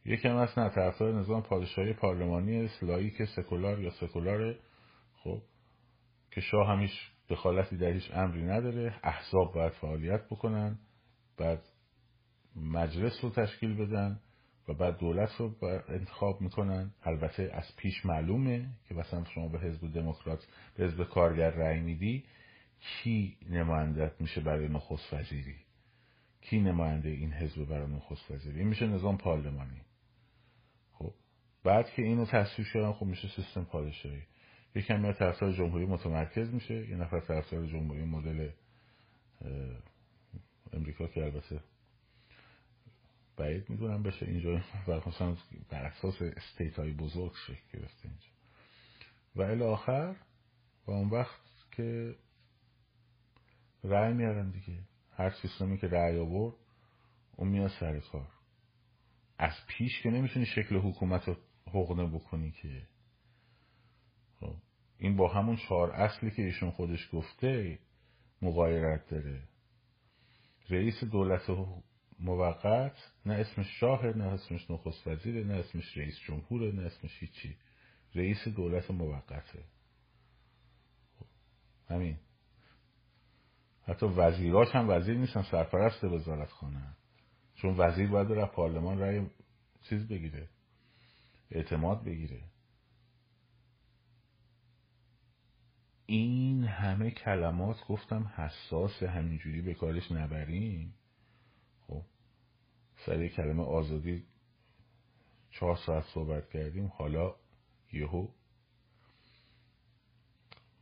یکم هست نه طرفدار نظام پادشاهی پارلمانی که سکولار یا سکولاره. خب که شاه همیش دخالتی در هیچ امری نداره احزاب باید فعالیت بکنن بعد مجلس رو تشکیل بدن. و بعد دولت رو انتخاب می‌کنن. البته از پیش معلومه که مثلا شما به حزب دموکرات به حزب کارگر رأی میدی کی نمایندت میشه برای نخست وزیری؟ کی نماینده این حزب برای نخست وزیری؟ این میشه نظام پارلمانی. خب بعد که اینو تصویب شدن خب میشه سیستم پادشاهی. یکی هم طرفدار جمهوری متمرکز میشه یه نفر طرفدار جمهوری مدل امریکا که البته بعید می‌دونم بشه اینجا. مثلا بر اساس استیت های بزرگ شکل گرفته اینجا. و الی آخر و اون وقت که رأی میارن دیگه. هر سیستمی که رأی آورد اون میاد سر کار. از پیش که نمی‌تونی شکل حکومت رو حقنه بکنی که. خب این با همون چهار اصلی که ایشون خودش گفته مغایرت داره. رئیس دولت موقت نه اسمش شاه نه اسمش نخست وزیر نه اسمش رئیس جمهور نه اسمش هیچی. رئیس دولت موقته. خب، همین. حتی وزیراش هم وزیر نیستن سرپرست وزارت خانه چون وزیر باید در پارلمان رای چیز بگیره اعتماد بگیره. این همه کلمات گفتم حساس همینجوری به کارش نبریم. سر کلمه آزادی چهار ساعت صحبت کردیم. حالا یهو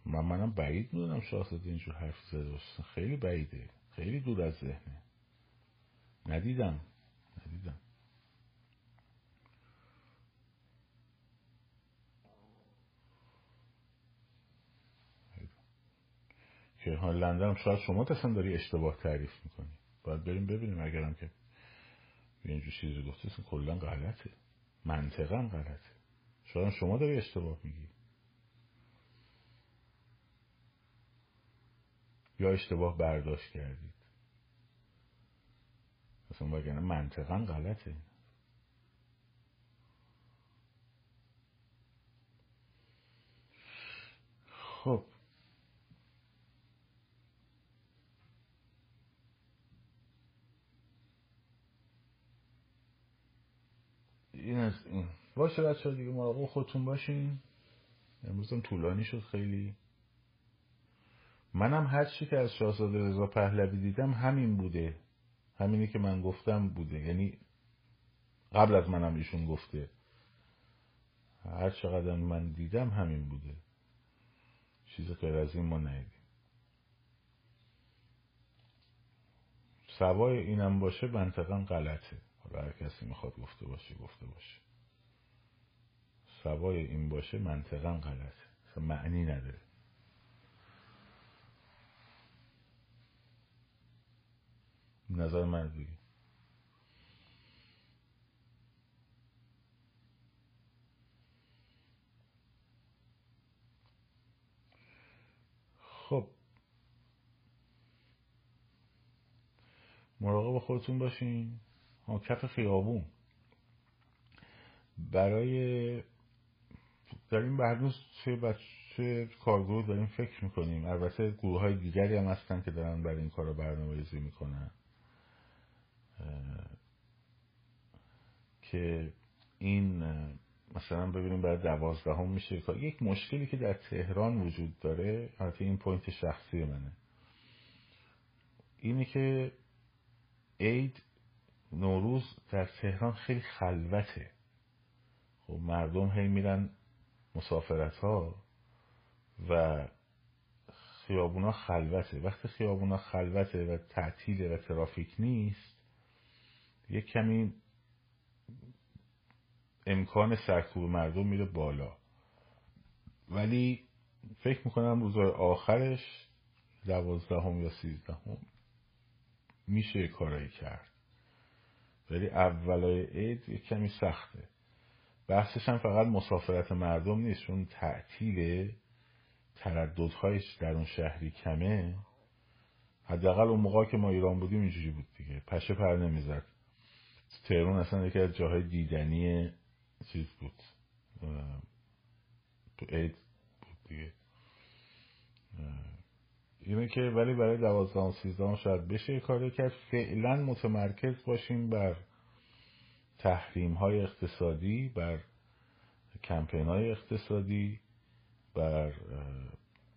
من منم بعید می‌دونم شاهزاده اینجور حرف زده خیلی بعیده. خیلی دور از ذهنه. ندیدم. ندیدم. که لندن شاید شما تصلا داری اشتباه تعریف می‌کنی. باید بریم ببینیم اگرم که اینجور چیزی گفته کلا غلطه. منطقا غلطه. شاید شما داری اشتباه میگی. یا اشتباه برداشت کردید. اصلا وگرنه منطقا غلطه خب این از این. باشه بچه دیگه مراقب خودتون باشین. امروز هم طولانی شد خیلی. منم هر چی که از شاهزاده رضا پهلوی دیدم همین بوده. همینی که من گفتم بوده. یعنی قبل از منم ایشون گفته. هر چقدر من دیدم همین بوده. چیز غیر از این ما ندیدیم. سوای اینم باشه منطقا غلطه. حالا هر کسی می‌خواد گفته باشه گفته باشه. سوای این باشه منطقا غلطه. معنی نداره. نظر من دیگه. خب. مراقب خودتون باشین. کف خیابون. برای داریم هنوز چه بچه کارگروه داریم فکر می‌کنیم. البته گروه های دیگری هم هستن که دارن برای این کار برنامه ریزی می‌کنن که این مثلا ببینیم برای دوازدهم میشه. یک مشکلی که در تهران وجود داره البته این پوینت شخصی منه اینه که عید نوروز در تهران خیلی خلوته. خب مردم هی میرن مسافرت ها و خیابونا خلوته. وقتی خیابونا خلوته و تعطیله و ترافیک نیست یک کمی امکان سرکوب مردم میره بالا. ولی فکر می‌کنم روزهای آخرش دوازدهم یا سیزدهم میشه کارایی کرد. ولی اولای عید یک کمی سخته. بحثش هم فقط مسافرت مردم نیست چون تعطیل ترددهایش در اون شهری کمه. حداقل اون موقع که ما ایران بودیم اینجوری بود دیگه. پشه پر نمی‌زد. تهرون اصلا یکی از جاهای دیدنی چیز بود. تو عید بود دیگه. اینه که ولی برای دوازده و سیزده شاید بشه کاری کرد. فعلا متمرکز باشیم بر تحریم های اقتصادی بر کمپین های اقتصادی بر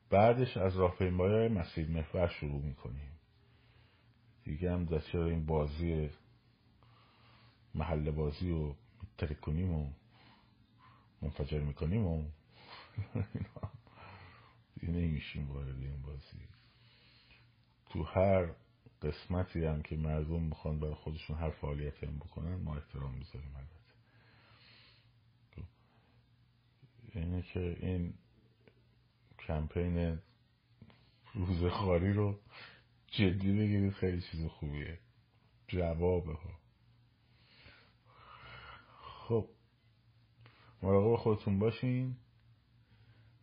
بعدش از راهپیمایی مسیر محور شروع می‌کنیم. دیگه هم چرا این بازی محل بازی رو ترک و منفجر می‌کنیم و <laughs> دیگه نمیشیم وارد این بازی. تو هر قسمتی هم که مردم می‌خوان برای خودشون هر فعالیتی هم بکنن ما احترام می‌ذاریم البته. اینه که این کمپین روز خاری رو جدی بگیرید خیلی چیز خوبیه. جوابه ها. خب. مراقب خودتون باشین.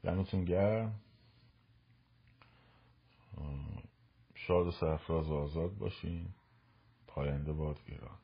دمتون گرم. شاد و سرفراز و آزاد باشین پاینده باد گیران.